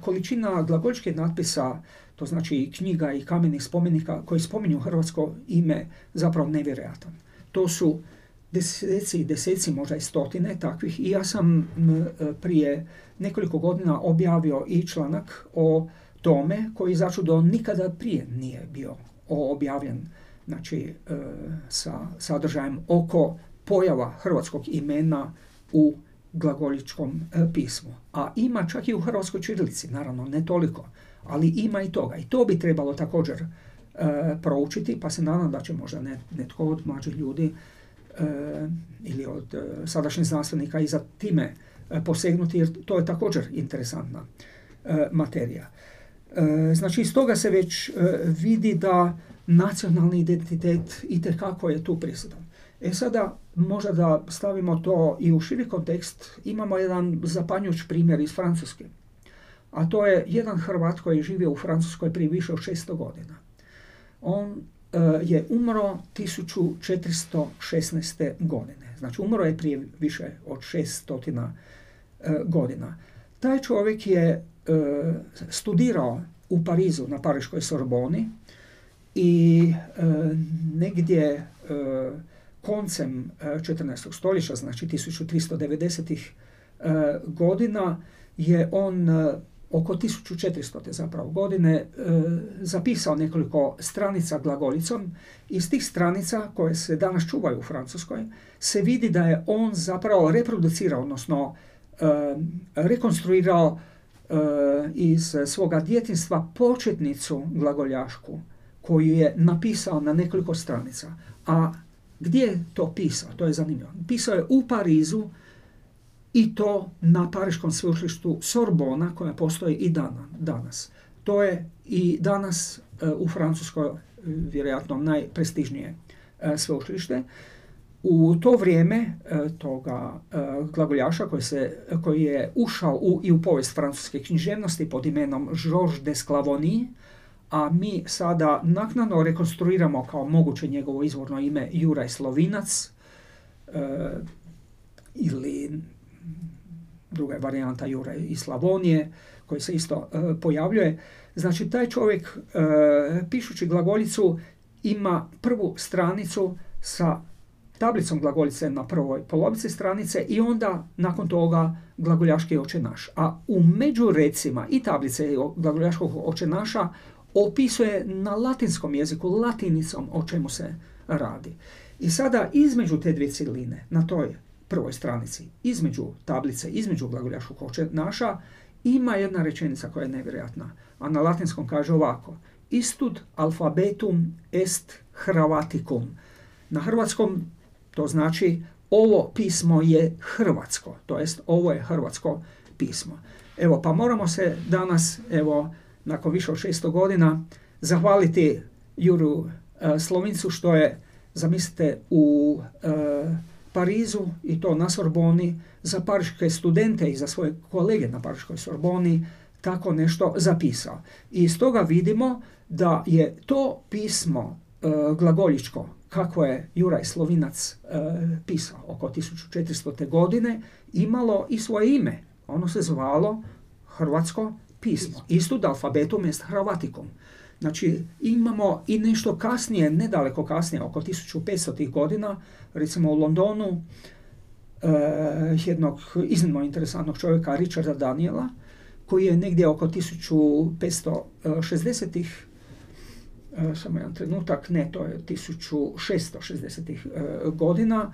količina glagoljičkih natpisa, to znači knjiga i kamenih spomenika koji spominju hrvatsko ime, zapravo nevjerojatan. To su deseci i deseci, možda i stotine takvih i ja sam prije nekoliko godina objavio i članak o tome koji začudo nikada prije nije bio objavljen znači, e, sa sadržajem oko pojava hrvatskog imena u glagoljičkom e, pismu. A ima čak i u hrvatskoj čirilici, naravno ne toliko, ali ima i toga. I to bi trebalo također e, proučiti, pa se nadam da će možda netko od mlađih ljudi ili od sadašnjih znanstvenika i za time posegnuti, jer to je također interesantna materija. Znači, iz toga se već vidi da nacionalni identitet i je tu prisutan. E sada, možda da stavimo to i u širi kontekst, imamo jedan zapanjuć primjer iz Francuske. A to je jedan Hrvat koji je živio u Francuskoj prije više od 600 godina. On uh, je umro 1416. godine. Znači, umro je prije više od 600 uh, godina. Taj čovjek je uh, studirao u Parizu na Pariškoj Sorboni i e, negdje e, koncem 14. E, stoljeća, znači 1390. E, godina, je on oko 1400. zapravo godine zapisao nekoliko stranica glagolicom. Iz tih stranica koje se danas čuvaju u Francuskoj se vidi da je on zapravo reproducirao, odnosno rekonstruirao iz svoga djetinstva početnicu glagoljašku koju je napisao na nekoliko stranica. A gdje je to pisao? To je zanimljivo. Pisao je u Parizu i to na Pariškom sveučilištu Sorbona koja postoji i danas. To je i danas e, u Francuskoj e, vjerojatno najprestižnije uh, sveučilište. U to vrijeme toga glagoljaša koji, se, koji je ušao u, i u povijest francuske književnosti pod imenom Georges Desclavony, a mi sada naknadno rekonstruiramo kao moguće njegovo izvorno ime Juraj Slovinac e, ili druga je varijanta Juraj iz Slavonije koji se isto e, pojavljuje. Znači taj čovjek e, pišući glagoljicu ima prvu stranicu sa tablicom glagoljice na prvoj polovici stranice i onda nakon toga glagoljaški očenaš. A u među recima i tablice glagoljaškog očenaša opisuje na latinskom jeziku, latinicom o čemu se radi. I sada između te dvije ciline, na toj prvoj stranici, između tablice, između glagoljaškog naša, ima jedna rečenica koja je nevjerojatna. A na latinskom kaže ovako. Istud alfabetum est hrvaticum. Na hrvatskom to znači ovo pismo je hrvatsko, to jest ovo je hrvatsko pismo. Evo, pa moramo se danas, evo, nakon više od 600 godina zahvaliti Juru uh, Slovincu što je, zamislite, u uh, Parizu i to na Sorboni za pariške studente i za svoje kolege na pariškoj Sorboni tako nešto zapisao. I iz toga vidimo da je to pismo uh, glagoljičko, kako je Juraj Slovinac pisao oko 1400. godine, imalo i svoje ime. Ono se zvalo Hrvatsko pismo. Istud alfabetum jest Hrvatikom. Znači imamo i nešto kasnije, nedaleko kasnije, oko 1500. godina, recimo u Londonu, eh, jednog iznimno interesantnog čovjeka, Richarda Daniela, koji je negdje oko 1560-ih, eh, samo jedan trenutak, ne, to je 1660-ih eh, godina,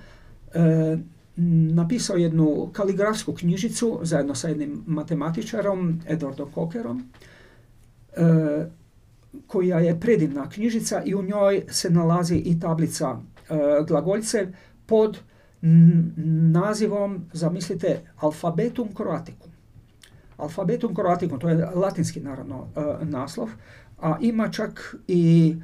eh, napisao jednu kaligrafsku knjižicu zajedno sa jednim matematičarom, Edwardom Cockerom, e, koja je predivna knjižica i u njoj se nalazi i tablica e, glagoljice pod nazivom, zamislite, alfabetum croaticum. Alfabetum croaticum, to je latinski naravno naslov, a ima čak i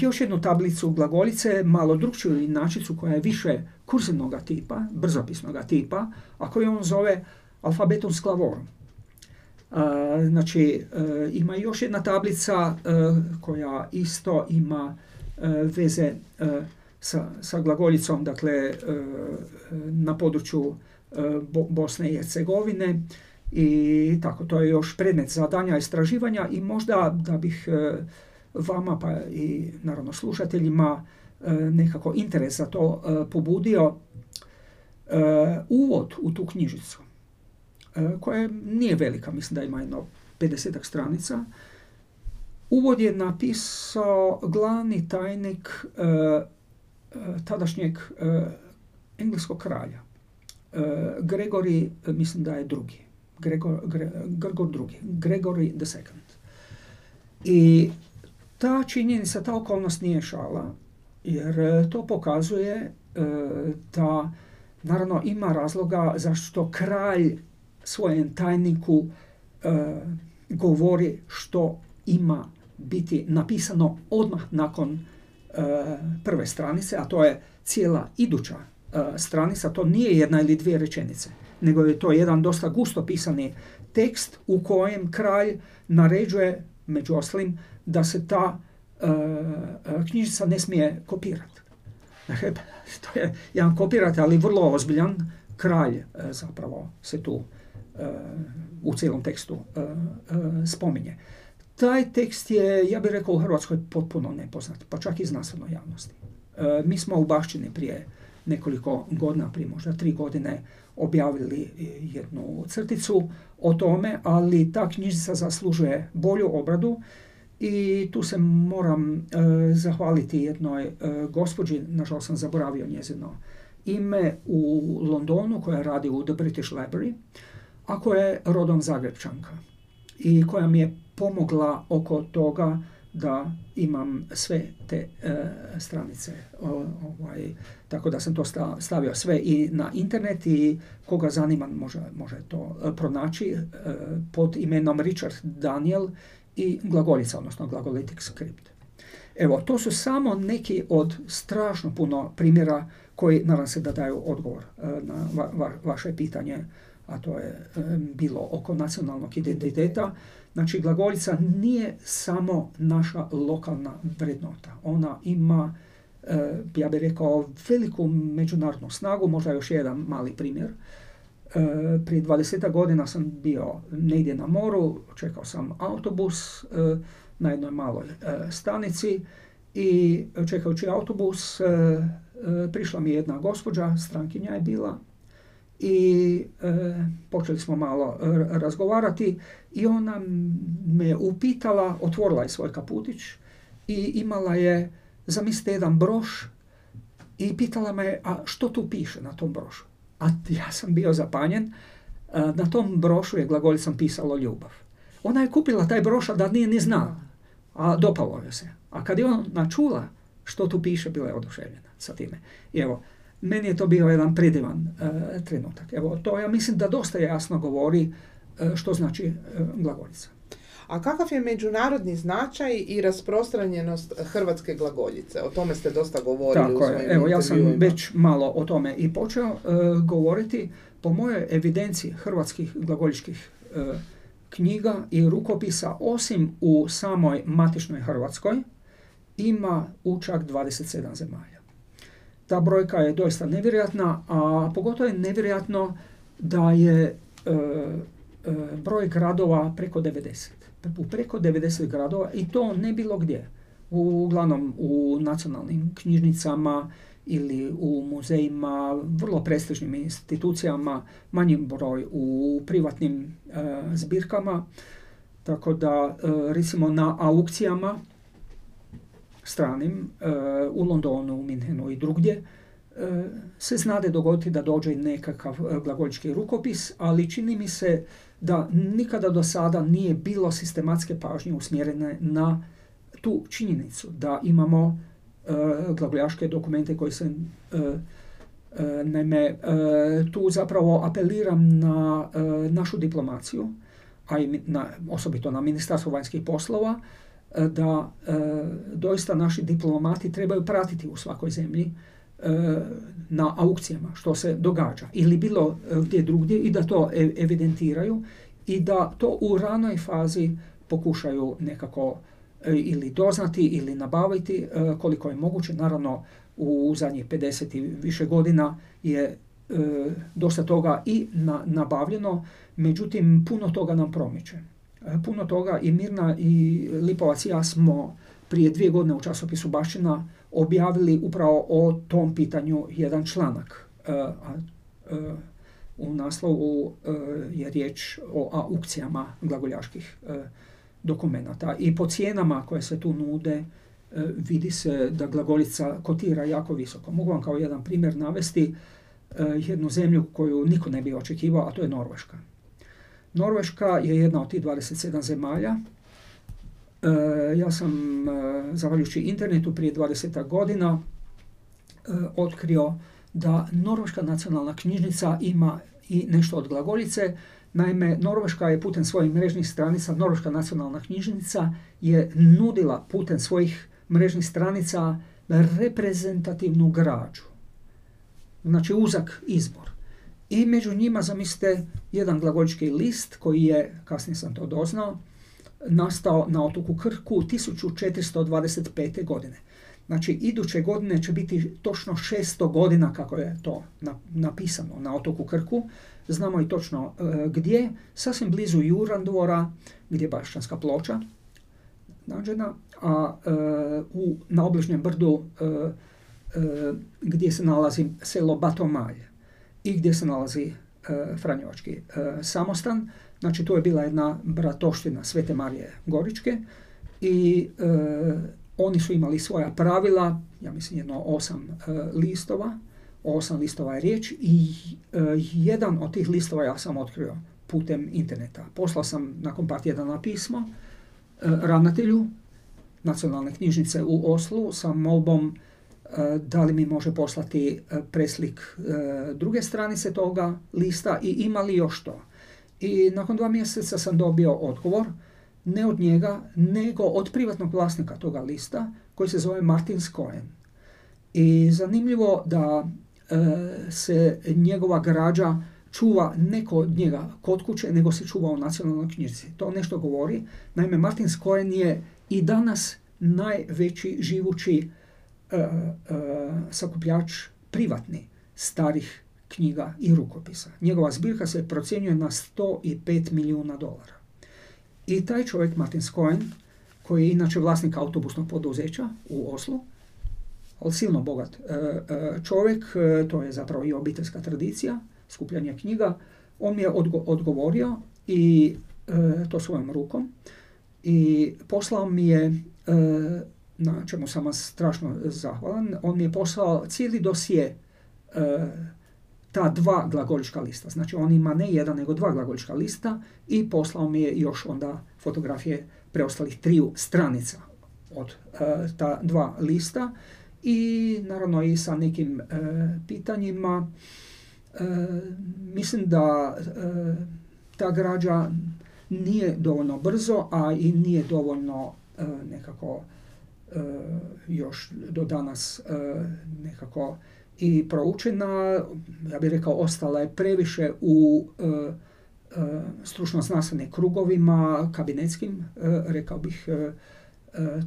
još jednu tablicu glagolice, malo drugčiju inačicu koja je više kurzivnog tipa, brzopisnog tipa, a koju on zove alfabetum sklavorum. Znači, ima još jedna tablica koja isto ima veze sa, glagoljicom, dakle, na području Bosne i Hercegovine i tako, to je još predmet zadanja istraživanja i možda da bih vama pa i naravno slušateljima nekako interes za to pobudio uvod u tu knjižicu koja nije velika, mislim da ima jedno 50 stranica. Uvod je napisao glavni tajnik tadašnjeg engleskog kralja. Gregori, mislim da je drugi. Gregor, Gregor drugi. Gregory II. I ta činjenica, ta okolnost nije šala, jer to pokazuje da naravno ima razloga zašto kralj svojem tajniku govori što ima biti napisano odmah nakon prve stranice, a to je cijela iduća stranica, to nije jedna ili dvije rečenice, nego je to jedan dosta gusto pisani tekst u kojem kralj naređuje, među ostalim, da se ta knjižica ne smije kopirati. Dakle, to je jedan kopirati, ali vrlo ozbiljan kralj zapravo se tu u cijelom tekstu spominje. Taj tekst je, ja bih rekao, u Hrvatskoj potpuno nepoznat, pa čak i znanstvenoj javnosti. Mi smo u Bašćini prije nekoliko godina, prije možda tri godine, objavili jednu crticu o tome, ali ta knjižica zaslužuje bolju obradu i tu se moram zahvaliti jednoj gospođi, nažalost sam zaboravio njezino ime, u Londonu koja radi u The British Library, a koja je rodom Zagrebčanka i koja mi je pomogla oko toga da imam sve te stranice. ovaj, tako da sam to stavio sve i na internet i koga zanima može, može to pronaći pod imenom Richard Daniel i glagolica, odnosno glagolitic script. Evo, to su samo neki od strašno puno primjera koji nadam se da daju odgovor na vaše pitanje a to je bilo oko nacionalnog identiteta. Znači, glagoljica nije samo naša lokalna vrednota. Ona ima, ja bih rekao, veliku međunarodnu snagu, možda još jedan mali primjer. Prije 20 godina sam bio negdje na moru, čekao sam autobus na jednoj maloj stanici i čekajući autobus prišla mi jedna gospođa, strankinja je bila, i e, počeli smo malo razgovarati i ona me upitala, otvorila je svoj kaputić i imala je, zamislite, jedan broš i pitala me, a što tu piše na tom brošu? A ja sam bio zapanjen, e, na tom brošu je glagoljicom pisalo ljubav. Ona je kupila taj broš, da nije ni znala, a dopalo joj se. A kad je ona čula što tu piše, bila je oduševljena sa time. I evo, meni je to bio jedan predivan e, trenutak. Evo, to ja mislim da dosta jasno govori e, što znači e, glagoljica. A kakav je međunarodni značaj i rasprostranjenost hrvatske glagoljice? O tome ste dosta govorili Tako u svojim Evo, ja sam već malo o tome i počeo govoriti. Po mojoj evidenciji hrvatskih glagoljičkih knjiga i rukopisa, osim u samoj matičnoj Hrvatskoj, ima u čak 27 zemalja. Ta brojka je doista nevjerojatna, a pogotovo je nevjerojatno da je e, e, broj gradova preko 90. U preko 90 gradova i to ne bilo gdje. Uglavnom u nacionalnim knjižnicama ili u muzejima, vrlo prestižnim institucijama, manji broj u privatnim e, zbirkama. Tako da, recimo na aukcijama stranim e, u Londonu, u Minhenu i drugdje e, se znade dogoditi da dođe nekakav e, glagoljički rukopis, ali čini mi se da nikada do sada nije bilo sistematske pažnje usmjerene na tu činjenicu da imamo glagoljaške dokumente koji se Naime, tu zapravo apeliram na našu diplomaciju, a i na, osobito na Ministarstvo vanjskih poslova, da doista naši diplomati trebaju pratiti u svakoj zemlji na aukcijama što se događa ili bilo gdje drugdje i da to evidentiraju i da to u ranoj fazi pokušaju nekako e, ili doznati ili nabaviti e, koliko je moguće. Naravno, u zadnjih 50 i više godina je e, dosta toga i nabavljeno, međutim puno toga nam promiče. Puno toga i Mirna i Lipovac i ja smo prije dvije godine u časopisu Baština objavili upravo o tom pitanju jedan članak. U naslovu je riječ o aukcijama glagoljaških dokumenata. I po cijenama koje se tu nude e, vidi se da glagolica kotira jako visoko. Mogu vam kao jedan primjer navesti e, jednu zemlju koju niko ne bi očekivao, a to je Norveška. Norveška je jedna od tih 27 zemalja. E, ja sam, zahvaljujući internetu, prije 20 godina otkrio da Norveška nacionalna knjižnica ima i nešto od glagoljice, Naime, Norveška je putem svojih mrežnih stranica, Norveška nacionalna knjižnica je nudila putem svojih mrežnih stranica reprezentativnu građu. Znači uzak izbor. I među njima, zamislite, jedan glagoljički list koji je, kasnije sam to doznao, nastao na otoku Krku 1425. godine. Znači, iduće godine će biti točno 600 godina kako je to napisano na otoku Krku znamo i točno e, gdje, sasvim blizu Jurandvora, gdje je Bašćanska ploča nađena, a e, u, na obližnjem brdu e, gdje se nalazi selo Batomalj i gdje se nalazi Franjevački samostan. Znači, to je bila jedna bratoština Svete Marije Goričke i oni su imali svoja pravila, ja mislim jedno osam listova, osam listova je riječ i e, jedan od tih listova ja sam otkrio putem interneta. Poslao sam nakon par tjedana pismo e, ravnatelju nacionalne knjižnice u Oslu sa molbom e, da li mi može poslati preslik druge stranice toga lista i ima li još to. I nakon dva mjeseca sam dobio odgovor, ne od njega, nego od privatnog vlasnika toga lista, koji se zove Martin Skoen. I zanimljivo da E, se njegova građa čuva neko od njega kod kuće, nego se čuva u nacionalnoj knjižnici. To nešto govori. Naime, Martin Skoen je i danas najveći živući uh, sakupljač privatni starih knjiga i rukopisa. Njegova zbirka se procjenjuje na 105 milijuna dolara. I taj čovjek, Martin Skoen, koji je inače vlasnik autobusnog poduzeća u Oslu, ali silno bogat e, e, čovjek, e, to je zapravo i obiteljska tradicija, skupljanje knjiga, on mi je odgovorio i to svojom rukom i poslao mi je, na čemu sam strašno zahvalan, on mi je poslao cijeli dosje ta dva glagoljička lista. Znači on ima ne jedan nego dva glagoljička lista i poslao mi je još onda fotografije preostalih triju stranica od ta dva lista i naravno i sa nekim e, pitanjima. E, mislim da e, ta građa nije dovoljno brzo, a i nije dovoljno nekako još do danas nekako i proučena. Ja bih rekao, ostala je previše u stručno znanstvenim krugovima, kabinetskim, rekao bih,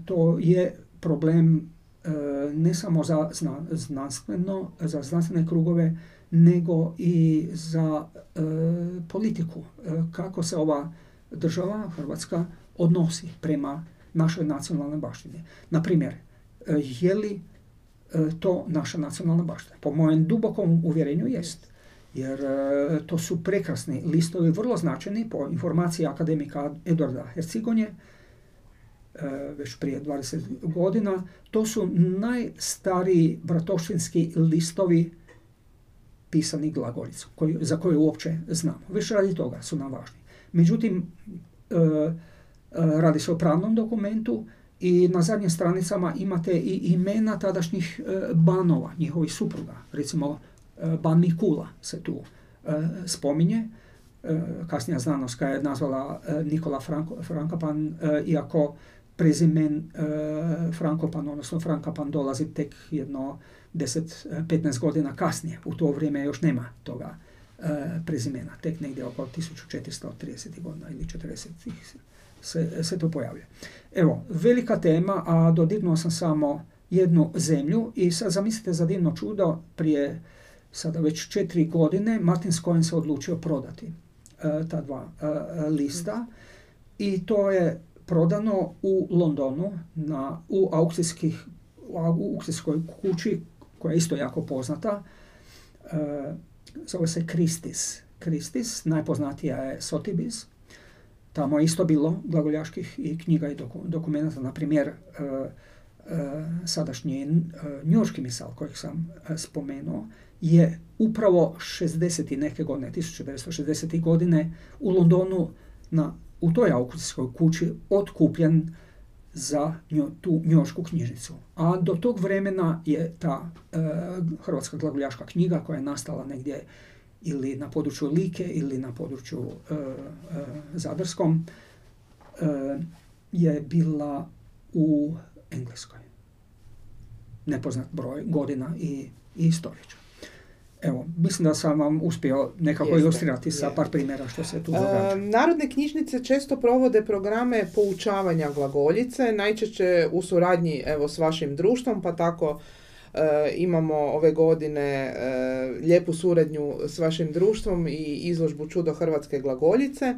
to je problem E, ne samo za znanstveno, za znanstvene krugove, nego i za e, politiku. E, kako se ova država, Hrvatska, odnosi prema našoj nacionalnoj baštini. Na primjer, je li to naša nacionalna baština? Po mojem dubokom uvjerenju jest. Jer to su prekrasni listovi, vrlo značajni po informaciji akademika Edvarda Hercigonje, E, već prije 20 godina, to su najstariji bratoštinski listovi pisani glagoljicom, koji, za koje uopće znamo. Već radi toga su nam važni. Međutim, e, e, radi se o pravnom dokumentu i na zadnjim stranicama imate i imena tadašnjih banova, njihovih supruga. Recimo, Ban Mikula se tu spominje. Kasnija znanost je nazvala Nikola Franko, Frankopan, iako prezimen Frankopan, odnosno Frankopan dolazi tek jedno 10-15 godina kasnije. U to vrijeme još nema toga prezimena. Tek negdje oko 1430. godina ili 40 se, se to pojavlja. Evo, velika tema, a dodirnuo sam samo jednu zemlju i sad zamislite za divno čudo, prije sada već četiri godine Martin Skojen se odlučio prodati e, ta dva e, lista i to je prodano u Londonu na, u, aukcijskih, u aukcijskoj kući koja je isto jako poznata. E, zove se Christis. Christis, najpoznatija je Sotheby's Tamo je isto bilo glagoljaških i knjiga i dokumenta, na primjer e, e, sadašnji e, njoški misal kojeg sam spomenuo je upravo 60. neke godine, 1960. godine u Londonu na, u toj aukcijskoj kući otkupljen za tu njošku knjižnicu. A do tog vremena je ta hrvatska glagoljaška knjiga koja je nastala negdje ili na području Like ili na području e, e, Zadarskom e, je bila u Engleskoj. Nepoznat broj godina i, i stoljeća. Evo, mislim da sam vam uspio nekako Jeste, ilustrirati sa par primjera što se tu događa. narodne knjižnice često provode programe poučavanja glagoljice, najčešće u suradnji evo, s vašim društvom, pa tako E, imamo ove godine e, lijepu suradnju s vašim društvom i izložbu Čudo Hrvatske glagoljice.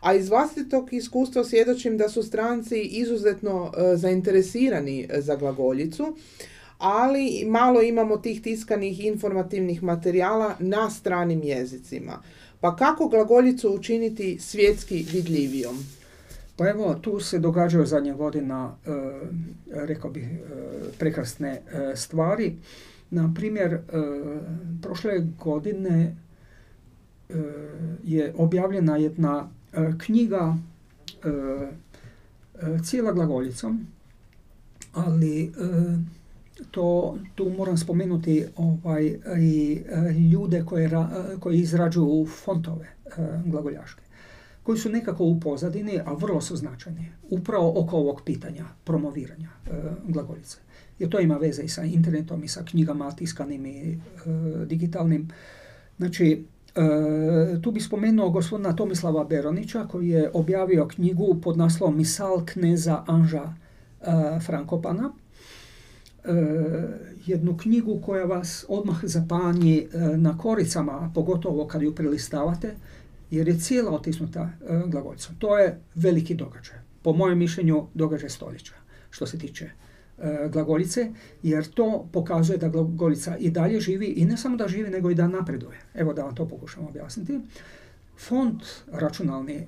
A iz vlastitog iskustva svjedočim da su stranci izuzetno e, zainteresirani za glagoljicu, ali malo imamo tih tiskanih informativnih materijala na stranim jezicima. Pa kako glagoljicu učiniti svjetski vidljivijom? Pa evo, tu se događaju zadnje godina, e, rekao bih, e, prekrasne e, stvari. Na primjer, prošle godine je objavljena jedna knjiga cijela glagoljicom, ali to tu moram spomenuti ovaj i ljude koje, koji izrađuju fontove glagoljaške koji su nekako u pozadini, a vrlo su značajni, upravo oko ovog pitanja promoviranja e, glagoljice. Jer to ima veze i sa internetom i sa knjigama tiskanim i e, digitalnim. Znači, e, tu bi spomenuo gospodina Tomislava Beronića koji je objavio knjigu pod naslovom Misal kneza Anža e, Frankopana. jednu knjigu koja vas odmah zapanji na koricama, pogotovo kad ju prelistavate, jer je cijela otisnuta e, glagoljicom. To je veliki događaj. Po mojem mišljenju događaj stoljeća što se tiče e, glagoljice, jer to pokazuje da glagoljica i dalje živi i ne samo da živi, nego i da napreduje. Evo da vam to pokušam objasniti. Fond računalni e,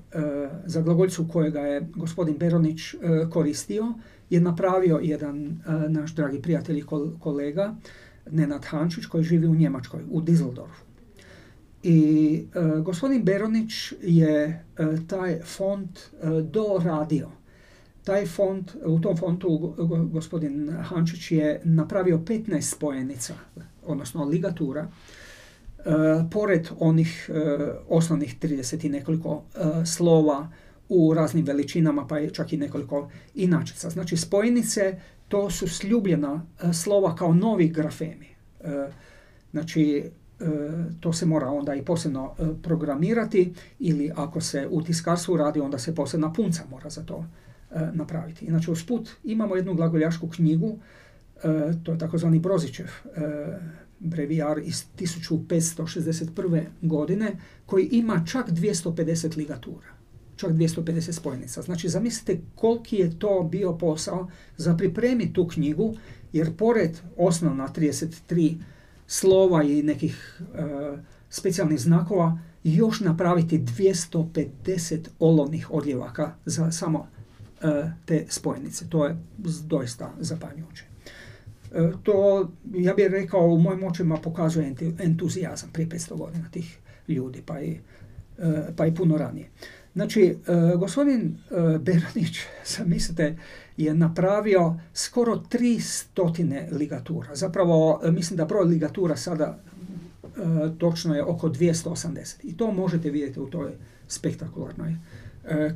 za glagoljicu kojega je gospodin Beronić koristio je napravio jedan naš dragi prijatelj i kolega Nenad Hančić koji živi u Njemačkoj, u Düsseldorfu. I e, gospodin Beronić je e, taj fond e, doradio. Taj fond, u tom fondu gospodin Hančić je napravio 15 spojenica, odnosno ligatura, pored onih osnovnih 30 i nekoliko slova u raznim veličinama, pa je čak i nekoliko inačica. Znači spojenice to su sljubljena slova kao novi grafemi. Znači to se mora onda i posebno e, programirati ili ako se u tiskarstvu radi onda se posebna punca mora za to e, napraviti. Inače usput imamo jednu glagoljašku knjigu, e, to je takozvani Brozićev brevijar iz 1561. godine koji ima čak 250 ligatura čak 250 spojnica. Znači, zamislite koliki je to bio posao za pripremiti tu knjigu, jer pored osnovna 33 slova i nekih uh, specijalnih znakova još napraviti 250 olovnih odljevaka za samo uh, te spojenice. To je doista zapanjujuće. Uh, to, ja bih rekao, u mojim očima pokazuje entuzijazam prije 500 godina tih ljudi, pa i, pa i puno ranije. Znači, gospodin Beranić, mislite, je napravio skoro 300 ligatura. Zapravo, e, mislim da broj ligatura sada točno je oko 280. I to možete vidjeti u toj spektakularnoj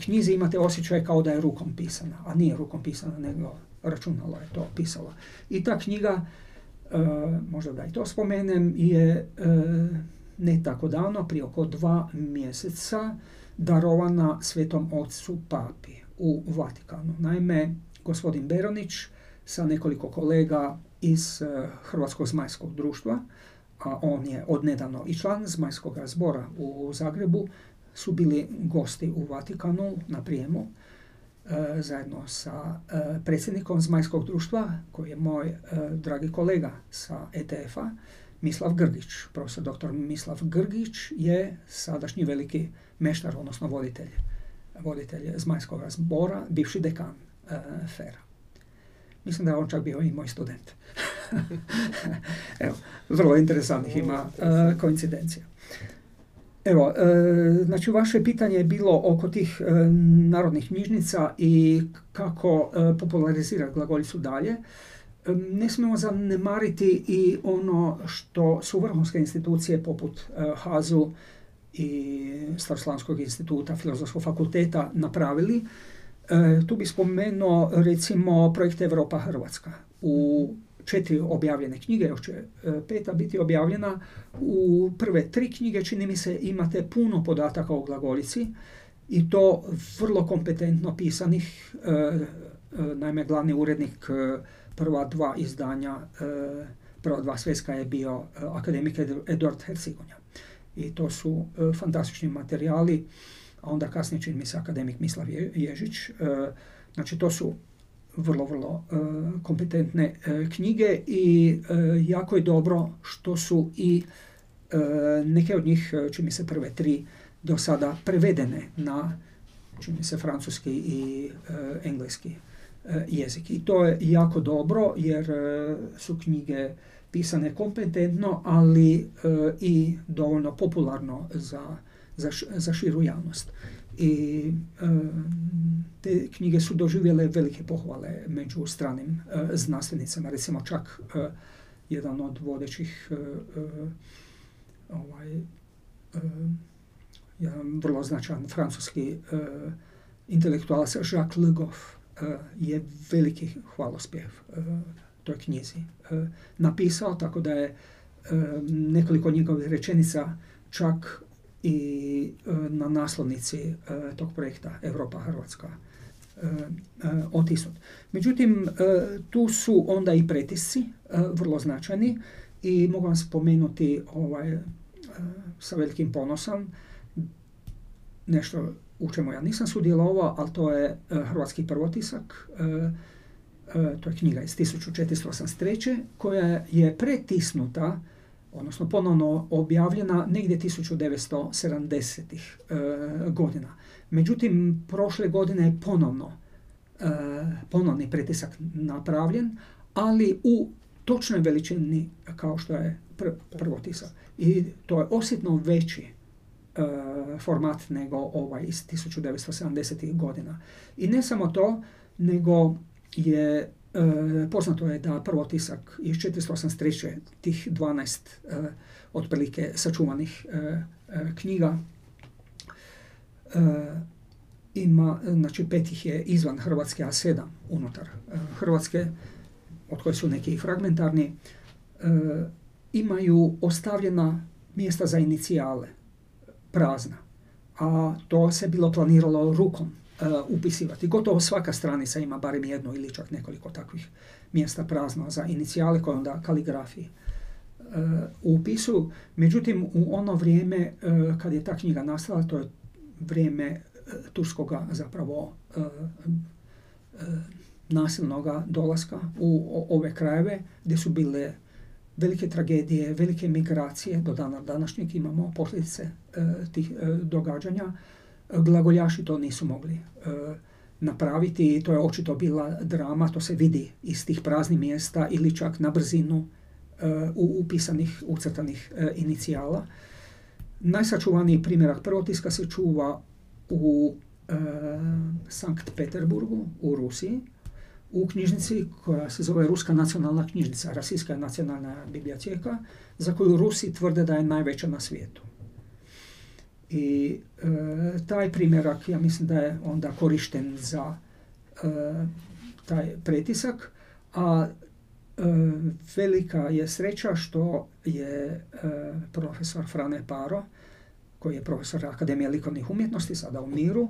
knjizi. Imate osjećaj kao da je rukom pisana, a nije rukom pisana, nego računalo je to pisalo. I ta knjiga, možda da i to spomenem, je ne tako davno, prije oko dva mjeseca, darovana svetom ocu papi u Vatikanu. Naime, gospodin Beronić sa nekoliko kolega iz eh, Hrvatskog zmajskog društva, a on je odnedavno i član zmajskog zbora u Zagrebu, su bili gosti u Vatikanu na prijemu eh, zajedno sa eh, predsjednikom zmajskog društva, koji je moj dragi kolega sa ETF-a, Mislav Grgić. Profesor dr. Mislav Grgić je sadašnji veliki meštar, odnosno voditelj, voditelj Zmajskog zbora, bivši dekan e, Fera. Mislim da je on čak bio i moj student. Evo, vrlo interesantnih ima e, koincidencija. Evo, e, znači vaše pitanje je bilo oko tih narodnih knjižnica i kako popularizirati glagoljicu dalje ne smijemo zanemariti i ono što su vrhunske institucije poput HAZU i Staroslavskog instituta Filozofskog fakulteta napravili. E, tu bi spomenuo recimo projekt Europa Hrvatska. U četiri objavljene knjige, još će e, peta biti objavljena. U prve tri knjige, čini mi se, imate puno podataka o glagolici i to vrlo kompetentno pisanih. Naime, glavni urednik prva dva izdanja, e, prva dva sveska je bio e, akademik Eduard Hercigonja. I to su e, fantastični materijali, a onda kasnije čini mi se akademik Mislav Ježić. Znači to su vrlo, vrlo kompetentne knjige i jako je dobro što su i neke od njih, čini mi se prve tri, do sada prevedene na čini se francuski i engleski E, jezik. I to je jako dobro jer e, su knjige pisane kompetentno, ali e, i dovoljno popularno za, za, za širu javnost. I te knjige su doživjele velike pohvale među stranim znanstvenicama. Recimo čak jedan od vodećih ovaj, jedan vrlo značajan francuski intelektualac Jacques Le Goff Eh, je veliki hvalospjev toj knjizi napisao, tako da je nekoliko njegovih rečenica čak i na naslovnici tog projekta Europa Hrvatska otisnut. Međutim, tu su onda i pretisci vrlo značajni i mogu vam spomenuti ovaj, sa velikim ponosom nešto u čemu ja nisam sudjelovao, ali to je e, hrvatski prvotisak, e, e, to je knjiga iz 1483. koja je pretisnuta, odnosno ponovno objavljena negdje 1970. godina. Međutim, prošle godine je ponovno ponovni pretisak napravljen, ali u točnoj veličini kao što je prvotisak. I to je osjetno veći E, format nego ovaj iz 1970. godina. I ne samo to, nego je e, poznato je da prvo tisak iz 483. tih 12 e, otprilike sačuvanih knjiga ima, znači pet ih je izvan Hrvatske, a sedam unutar Hrvatske, od koje su neki fragmentarni, imaju ostavljena mjesta za inicijale prazna. A to se bilo planiralo rukom upisivati. Gotovo svaka stranica ima barem jedno ili čak nekoliko takvih mjesta prazno za inicijale koje onda kaligrafiji uh, upisu. Međutim, u ono vrijeme uh, kad je ta knjiga nastala, to je vrijeme turskoga zapravo nasilnoga dolaska u ove krajeve gdje su bile velike tragedije, velike migracije, do dana današnjeg imamo posljedice tih događanja. Glagoljaši to nisu mogli e, napraviti i to je očito bila drama, to se vidi iz tih praznih mjesta ili čak na brzinu u upisanih, ucrtanih inicijala. Najsačuvaniji primjerak prvotiska se čuva u Sankt Peterburgu u Rusiji u knjižnici koja se zove Ruska nacionalna knjižnica, Rasijska nacionalna biblioteka, za koju Rusi tvrde da je najveća na svijetu. I taj primjerak, ja mislim da je onda korišten za taj pretisak, a velika je sreća što je profesor Frane Paro, koji je profesor Akademije likovnih umjetnosti, sada u miru,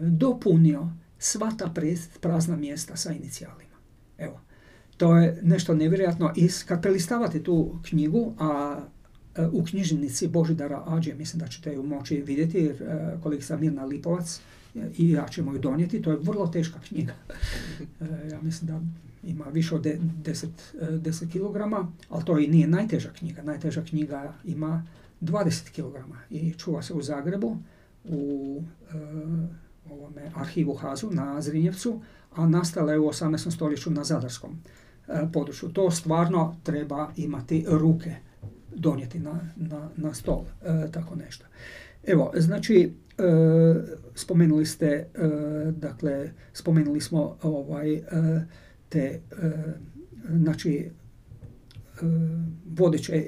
dopunio sva ta prazna mjesta sa inicijalima. Evo, to je nešto nevjerojatno. I kad prelistavate tu knjigu, a u knjižnici Božidara Ađe, mislim da ćete ju moći vidjeti, jer kolegica Mirna Lipovac i ja ćemo ju donijeti. To je vrlo teška knjiga. Ja mislim da ima više od 10, 10 kg, ali to i nije najteža knjiga. Najteža knjiga ima 20 kg i čuva se u Zagrebu u ovome arhivu Hazu na Zrinjevcu, a nastala je u 18. stoljeću na Zadarskom području. To stvarno treba imati ruke donijeti na, na, na stol, tako nešto. Evo, znači, spomenuli ste, dakle, spomenuli smo ovaj, te, znači, vodeće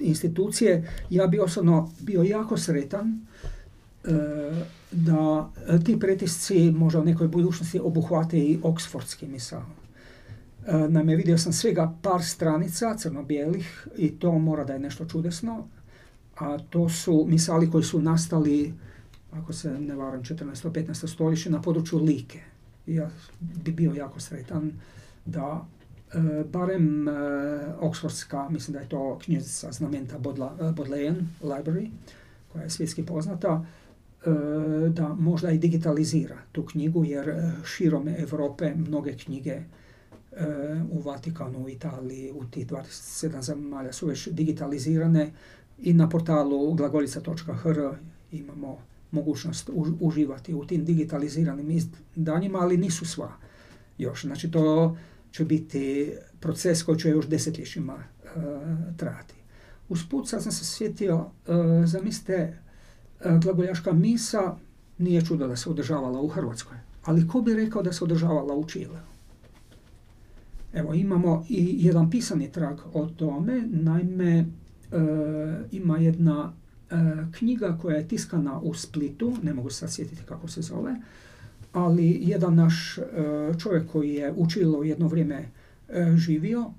institucije. Ja bi osobno bio jako sretan da ti pritisci možda u nekoj budućnosti obuhvate i oksfordski misao. Naime, vidio sam svega par stranica crno-bijelih i to mora da je nešto čudesno. A to su misali koji su nastali, ako se ne varam, 14. 15. stoljeće na području Like. Ja bi bio jako sretan da e, barem e, Oxfordska, mislim da je to knjižica znamenta Bodleian Library, koja je svjetski poznata, e, da možda i digitalizira tu knjigu, jer širom Europe mnoge knjige u Vatikanu, u Italiji, u tih 27 zemalja su već digitalizirane i na portalu glagoljica.hr imamo mogućnost uživati u tim digitaliziranim izdanjima, ali nisu sva još. Znači to će biti proces koji će još desetljećima uh, trajati. Usput sad sam se sjetio, uh, zamislite, uh, glagoljaška misa nije čudo da se održavala u Hrvatskoj, ali ko bi rekao da se održavala u Čileu? Evo, imamo i jedan pisani trag o tome, naime, e, ima jedna e, knjiga koja je tiskana u Splitu, ne mogu se sjetiti kako se zove, ali jedan naš e, čovjek koji je u Čilu jedno vrijeme živio,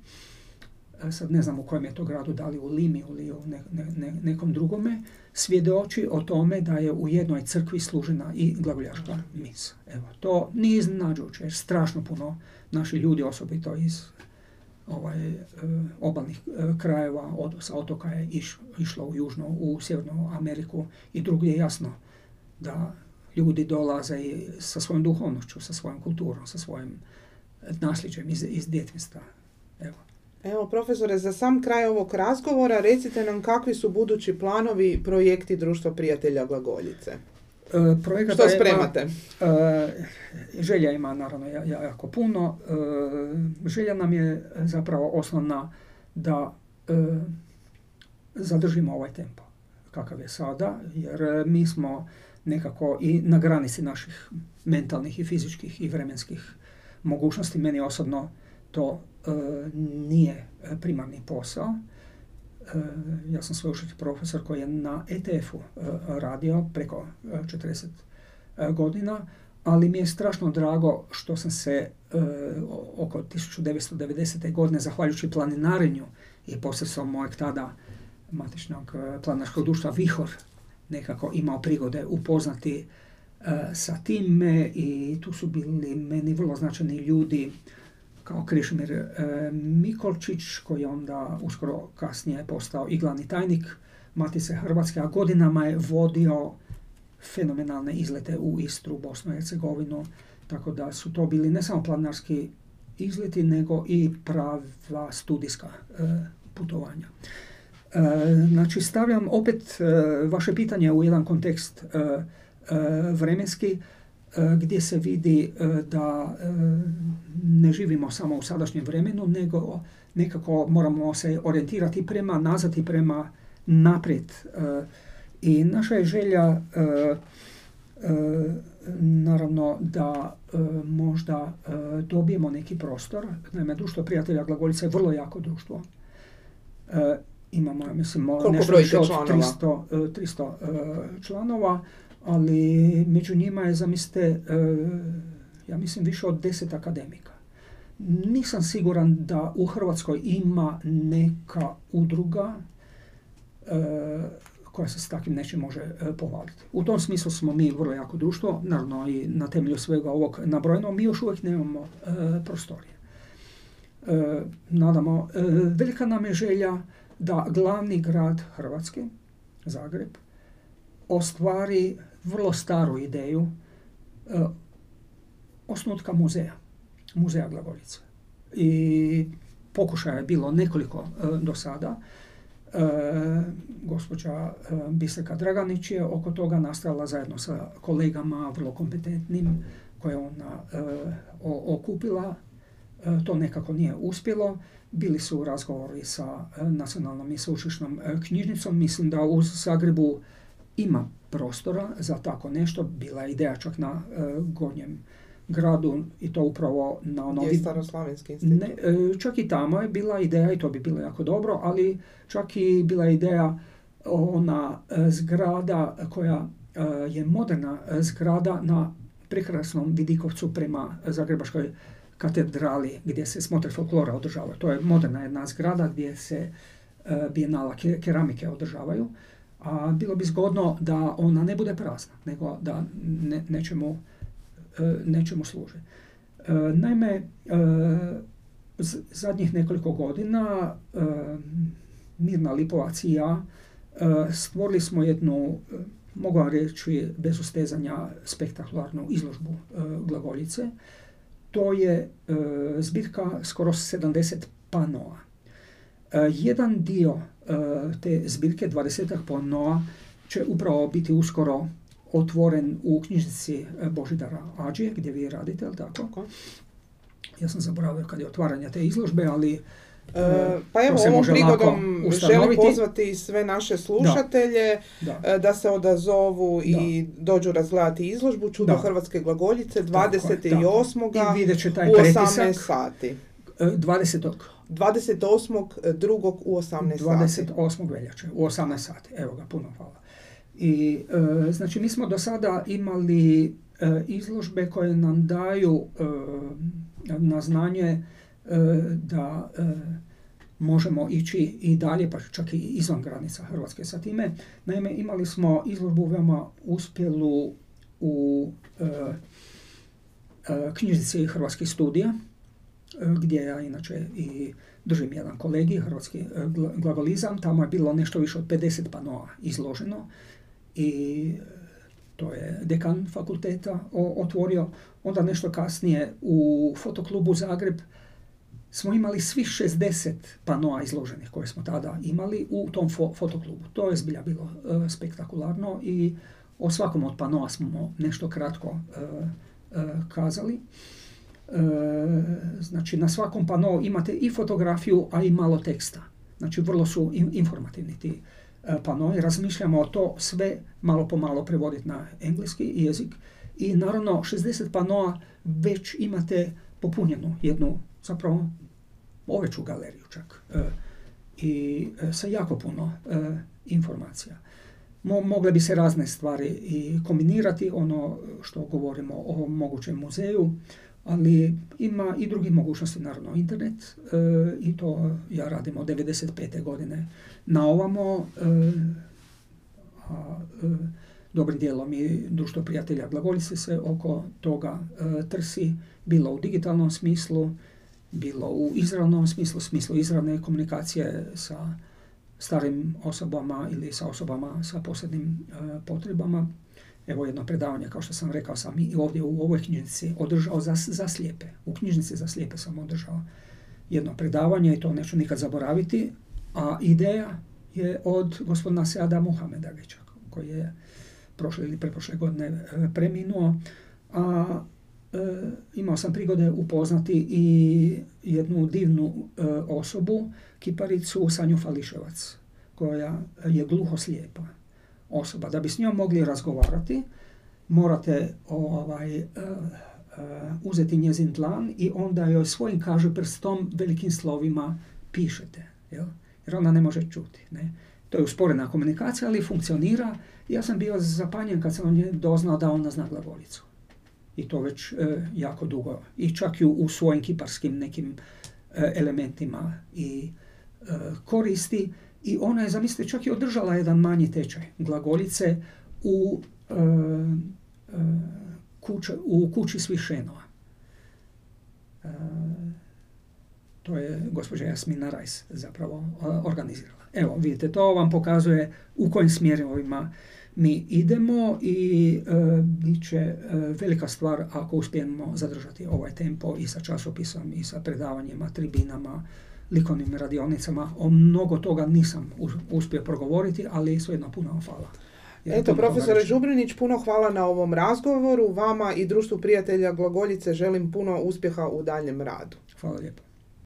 sad ne znam u kojem je to gradu, da li u Limi ili u ne, ne, nekom drugome, svjedoči o tome da je u jednoj crkvi služena i glagoljaška misa. Evo, to nije iznenađujuće, jer strašno puno naši ljudi, osobito iz ovaj, e, obalnih e, krajeva, od, sa otoka je iš, išlo u Južnu, u Sjevernu Ameriku i drugdje jasno da ljudi dolaze i sa svojom duhovnošću, sa svojom kulturom, sa svojim nasljeđem iz, iz djetinstva. Evo. Evo, profesore, za sam kraj ovog razgovora recite nam kakvi su budući planovi projekti Društva prijatelja Glagoljice. E, projekata Što spremate? e, želja ima naravno jako puno. E, želja nam je zapravo osnovna da zadržimo ovaj tempo kakav je sada, jer mi smo nekako i na granici naših mentalnih i fizičkih i vremenskih mogućnosti. Meni osobno to nije primarni posao. E, ja sam sveučilišni profesor koji je na ETF-u e, radio preko 40 godina, ali mi je strašno drago što sam se oko 1990. godine, zahvaljujući planinarenju i posredstvom mojeg tada matičnog planarskog društva Vihor, nekako imao prigode upoznati sa time i tu su bili meni vrlo značajni ljudi kao Krišmir e, Mikolčić, koji je onda uskoro kasnije postao i glavni tajnik Matice Hrvatske, a godinama je vodio fenomenalne izlete u Istru, Bosnu i Hercegovinu, tako da su to bili ne samo planarski izleti, nego i prava studijska e, putovanja. E, znači, stavljam opet vaše pitanje u jedan kontekst vremenski, gdje se vidi da ne živimo samo u sadašnjem vremenu, nego nekako moramo se orijentirati prema nazad i prema naprijed. I naša je želja naravno da možda dobijemo neki prostor. Naime, društvo prijatelja Glagoljica je vrlo jako društvo. Imamo, mislim, nešto više od 300, 300 članova, ali među njima je, zamislite, ja mislim, više od 10 akademika. Nisam siguran da u Hrvatskoj ima neka udruga koja se s takvim nečim može e, pohvaliti. U tom smislu smo mi vrlo jako društvo, naravno i na temelju svega ovog nabrojeno, mi još uvijek nemamo e, prostorije. E, nadamo, velika nam je želja da glavni grad Hrvatske, Zagreb, ostvari vrlo staru ideju osnutka muzeja, muzeja Glagoljica. I pokušaja je bilo nekoliko do sada. E, gospođa e, Bisleka Draganić je oko toga nastala zajedno sa kolegama vrlo kompetentnim koje ona e, okupila. To nekako nije uspjelo. Bili su razgovori sa nacionalnom i sveučilišnom knjižnicom. Mislim da u Zagrebu ima prostora za tako nešto. Bila je ideja čak na Gornjem gradu i to upravo na onom... Gdje Staroslavenski institut? Ne, e, čak i tamo je bila ideja i to bi bilo jako dobro, ali čak i bila ideja ona e, zgrada koja e, je moderna zgrada na prekrasnom Vidikovcu prema Zagrebačkoj katedrali gdje se smotre folklora održava. To je moderna jedna zgrada gdje se bijenala keramike održavaju. A bilo bi zgodno da ona ne bude prazna, nego da ne, nećemo E, nečemu služe. E, naime, e, zadnjih nekoliko godina Mirna Lipovac i ja stvorili smo jednu, mogu reći bez ustezanja, spektakularnu izložbu glagoljice. To je zbirka skoro 70 panoa. Jedan dio te zbirke, 20 panoa, će upravo biti uskoro otvoren u knjižnici e, Božidara Ađije, gdje vi radite, ali tako? Ja sam zaboravio kad je otvaranje te izložbe, ali e, e pa evo, ovom prigodom želim pozvati sve naše slušatelje da, da. Da se odazovu da. i dođu razgledati izložbu Čudo Hrvatske glagoljice 28. I vidjet će taj u 18 sati. 20. 28. drugog u 18 sati. 28. veljače u 18 sati. Evo ga, puno hvala. I e, znači mi smo do sada imali e, izložbe koje nam daju e, na znanje da možemo ići i dalje, pa čak i izvan granica Hrvatske sa time. Naime, imali smo izložbu veoma uspjelu u knjižnici Hrvatskih studija, gdje ja inače i držim jedan kolegi, hrvatski globalizam, tamo je bilo nešto više od 50 panoa izloženo i to je dekan fakulteta otvorio. Onda nešto kasnije u fotoklubu Zagreb smo imali svih 60 panoa izloženih koje smo tada imali u tom fotoklubu. To je zbilja bilo e, spektakularno i o svakom od panoa smo nešto kratko e, e, kazali. Znači na svakom pano imate i fotografiju, a i malo teksta. Znači vrlo su informativni ti E, panoj, razmišljamo o to sve malo po malo prevoditi na engleski jezik i naravno 60 panoa već imate popunjenu jednu zapravo oveću galeriju čak e, i e, sa jako puno informacija. mogle bi se razne stvari i kombinirati, ono što govorimo o mogućem muzeju, ali ima i drugih mogućnosti, naravno internet e, i to ja radim od 95. godine na ovamo, e, a e, dobrim dijelom i društvo prijatelja glagoljice se oko toga e, trsi, bilo u digitalnom smislu, bilo u izravnom smislu, smislu izravne komunikacije sa starim osobama ili sa osobama sa posebnim potrebama Evo jedno predavanje, kao što sam rekao, sam i ovdje u ovoj knjižnici održao za, za slijepe. U knjižnici za slijepe sam održao jedno predavanje i to neću nikad zaboraviti. A ideja je od gospodina Seada Muhamedagića, koji je prošle ili preprošle godine e, preminuo. A e, imao sam prigode upoznati i jednu divnu e, osobu, kiparicu Sanju Fališevac, koja je gluho slijepa osoba. Da bi s njom mogli razgovarati, morate ovaj, uh, uzeti njezin dlan i onda joj svojim kaže prstom velikim slovima pišete. Jel? Jer ona ne može čuti. Ne? To je usporena komunikacija, ali funkcionira. Ja sam bio zapanjen kad sam nje doznao da ona zna glagolicu. I to već jako dugo. I čak i u, svojim kiparskim nekim elementima i koristi. I ona je, zamislite, čak i održala jedan manji tečaj glagolice u u kući svih šenova. E, to je gospođa Jasmina Rajs zapravo organizirala. Evo, vidite, to vam pokazuje u kojim smjerovima mi idemo i e, bit će e, velika stvar ako uspijemo zadržati ovaj tempo i sa časopisom i sa predavanjima, tribinama, likovnim radionicama. O mnogo toga nisam uspio progovoriti, ali svejedno puno vam hvala. Eto, profesore Žubrinić, puno hvala na ovom razgovoru. Vama i društvu prijatelja Glagoljice želim puno uspjeha u daljem radu. Hvala lijepo.